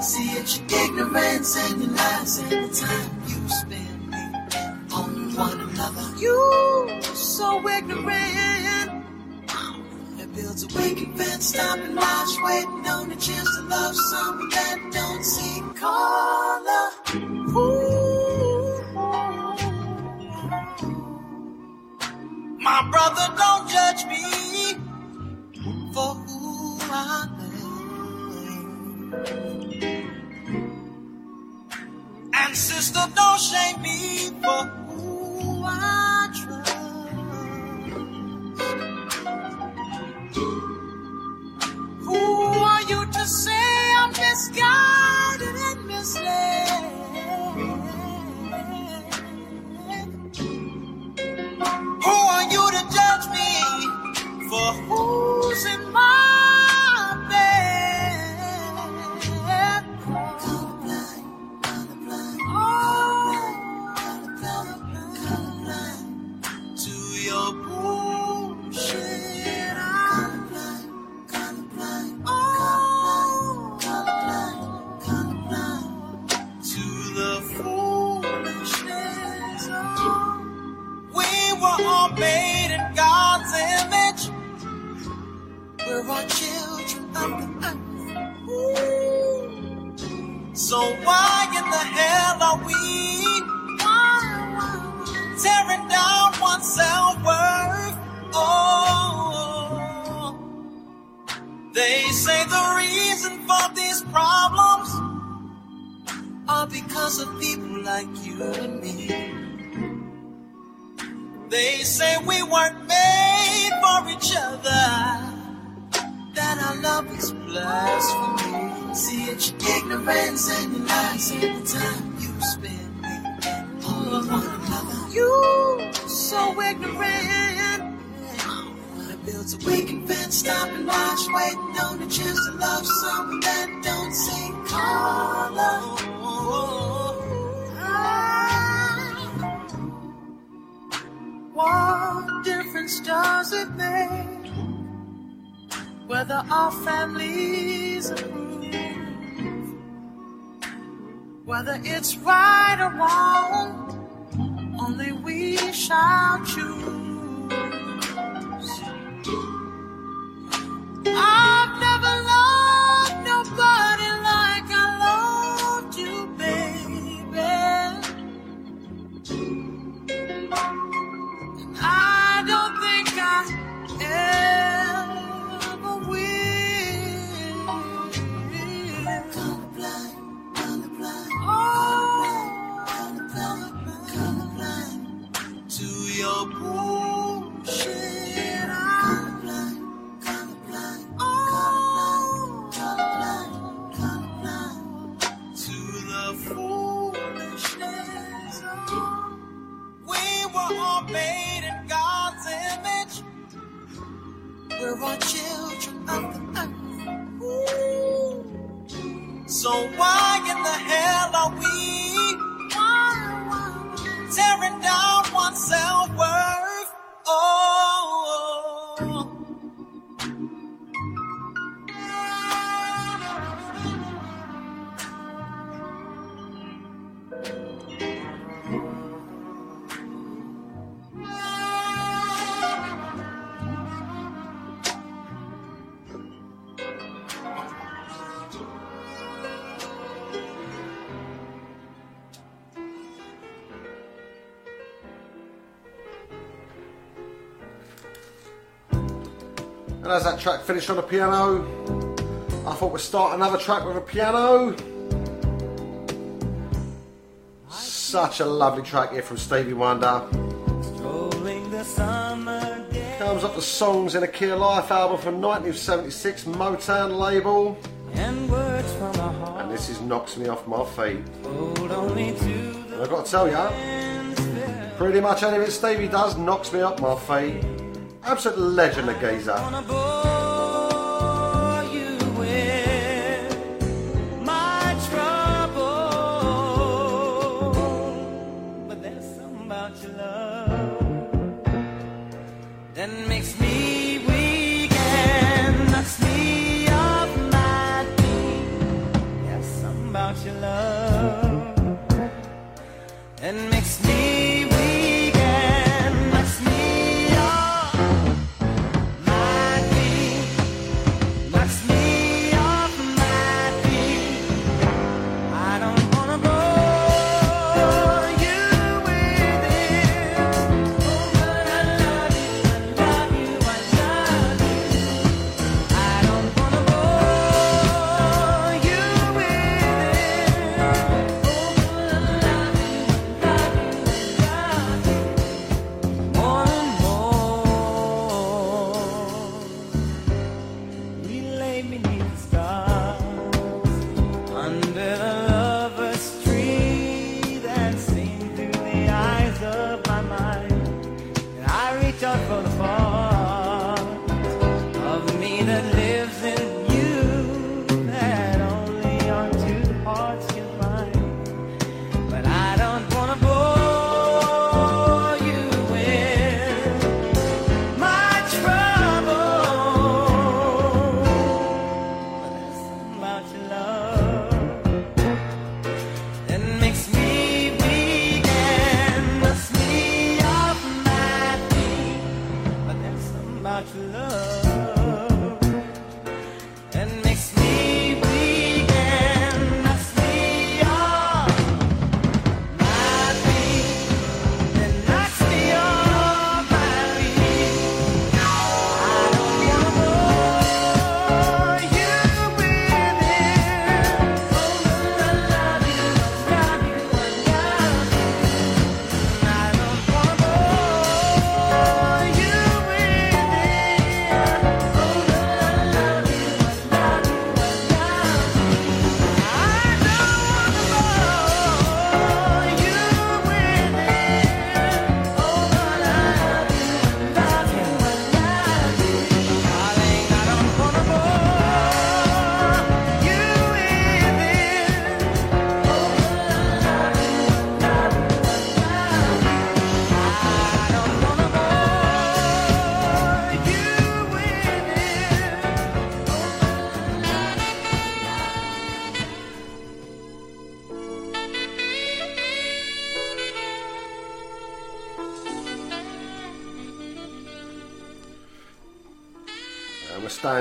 See it's your ignorance and your lies and the time you spend on one another. You so ignorant. Builds a waking fence, stopping watch, waiting on the chance to love someone that don't see color. Ooh. My brother, don't judge me for who I am. And sister, don't shame me for who I trust. Who are you to say I'm misguided and misled? Who are you to judge me for who's in my We're all children of the earth. So why in the hell are we tearing down one's self-worth? Oh, they say the reason for these problems are because of people like you and me. They say we weren't made for each other. That our love is blasphemy. See, it's your ignorance and your lies and the time you spend on one another. You so ignorant. It builds a waking fence, stop and watch, waiting on the chance to love someone that don't see color. Ah, what difference does it make whether our families approve? Whether it's right or wrong, only we shall choose. I've So why finished on a piano. I thought we'd start another track with a piano. Such a lovely track here from Stevie Wonder. Comes up the songs in a Key of Life album from 1976 Motown label. And, and this is knocks me off my feet. And I've got to tell you, pretty much anything Stevie does knocks me off my feet. Absolute legend of geezer.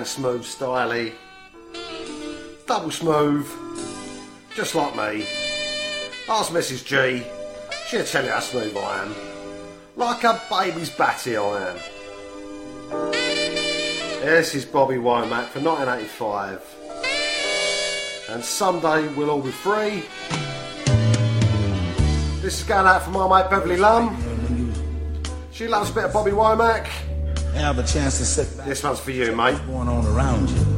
smooth styly, double smooth, just like me. Ask Mrs. G, she'll tell you how smooth I am. Like a baby's batty I am. This is Bobby Womack for 1985. And someday we'll all be free. This is going out for my mate Beverly Lum. She loves a bit of Bobby Womack have a chance to sit back. This one's for you, mate. What's going on around you?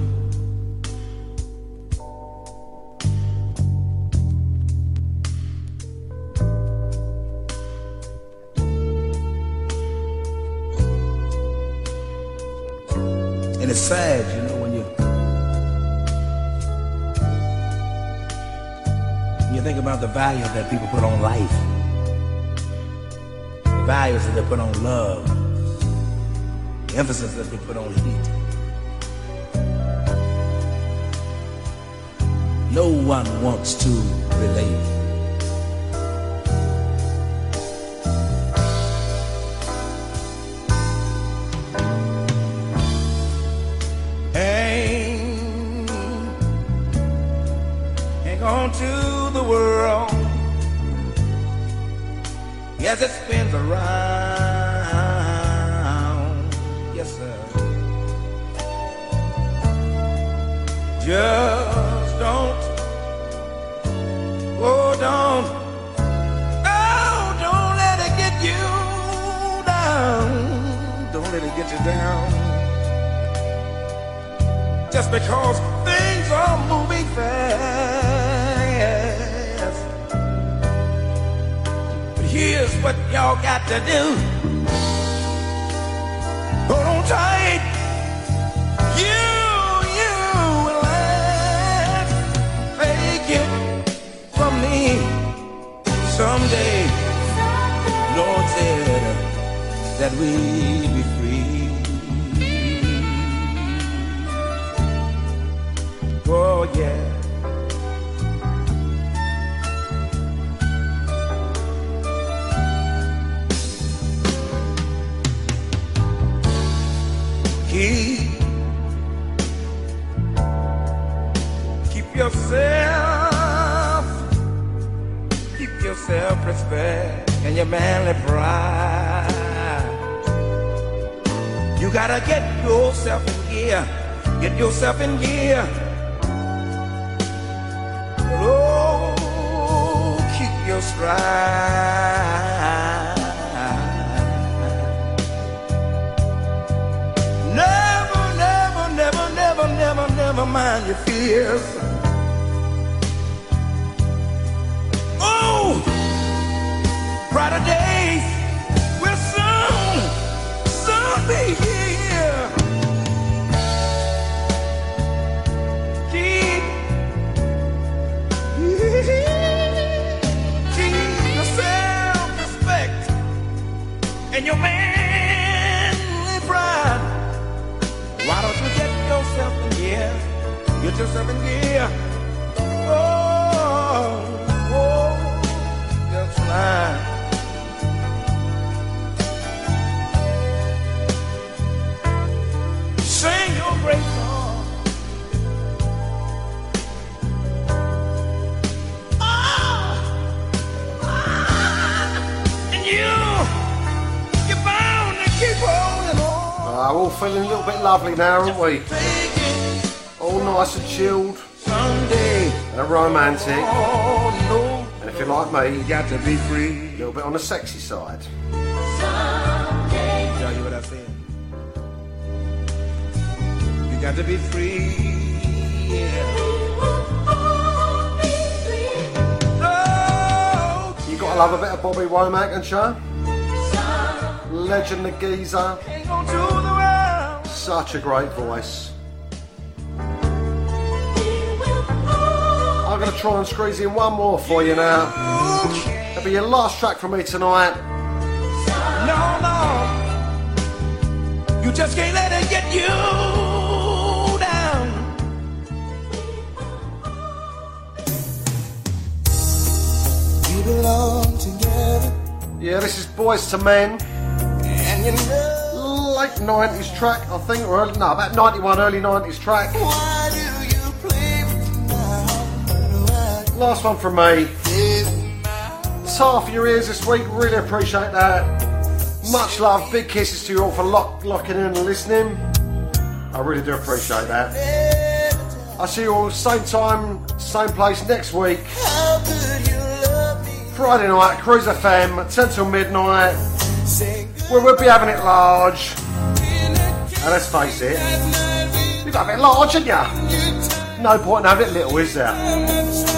And it's sad, you know, when you when you think about the value that people put on life, the values that they put on love emphasis that's been put on heat. No one wants to relate. to the world. Yes, it spins around. to get you down. Just because things are moving fast. But here's what y'all got to do. Hold on tight. You, you from me someday. That we be free. Oh yeah. Keep, keep yourself, keep your self-respect and your manly pride. You gotta get yourself in gear, get yourself in gear. Oh, keep your stride. Never, never, never, never, never, never mind your fears. Get yourself in gear. Oh, oh, just fine. Sing your great song. Ah, ah, and you, you're bound to keep holding on. Ah, we're all feeling a little bit lovely now, aren't we? Nice and chilled. And romantic. And if you're like me, you got to be free. A little bit on the sexy side. Tell you what I said. You got to be free. You gotta love a bit of Bobby Womack and show. Legend the geezer. Such a great voice. I'm gonna try and squeeze in one more for you now. That'll be your last track from me tonight. No, no. You just can't let it get you down. We belong together. Yeah, this is Boyz II Men. And you know Late 90s track, I think, or early, no, about 91, early 90s track. why Last one from me. It's half your ears this week, really appreciate that. Much love, big kisses to you all for lock, locking in and listening. I really do appreciate that. I'll see you all same time, same place next week. Friday night, Cruise FM, 10 till midnight. Where we'll be having it large. And let's face it, you've got to have it large, haven't you? No point in having it little, is there?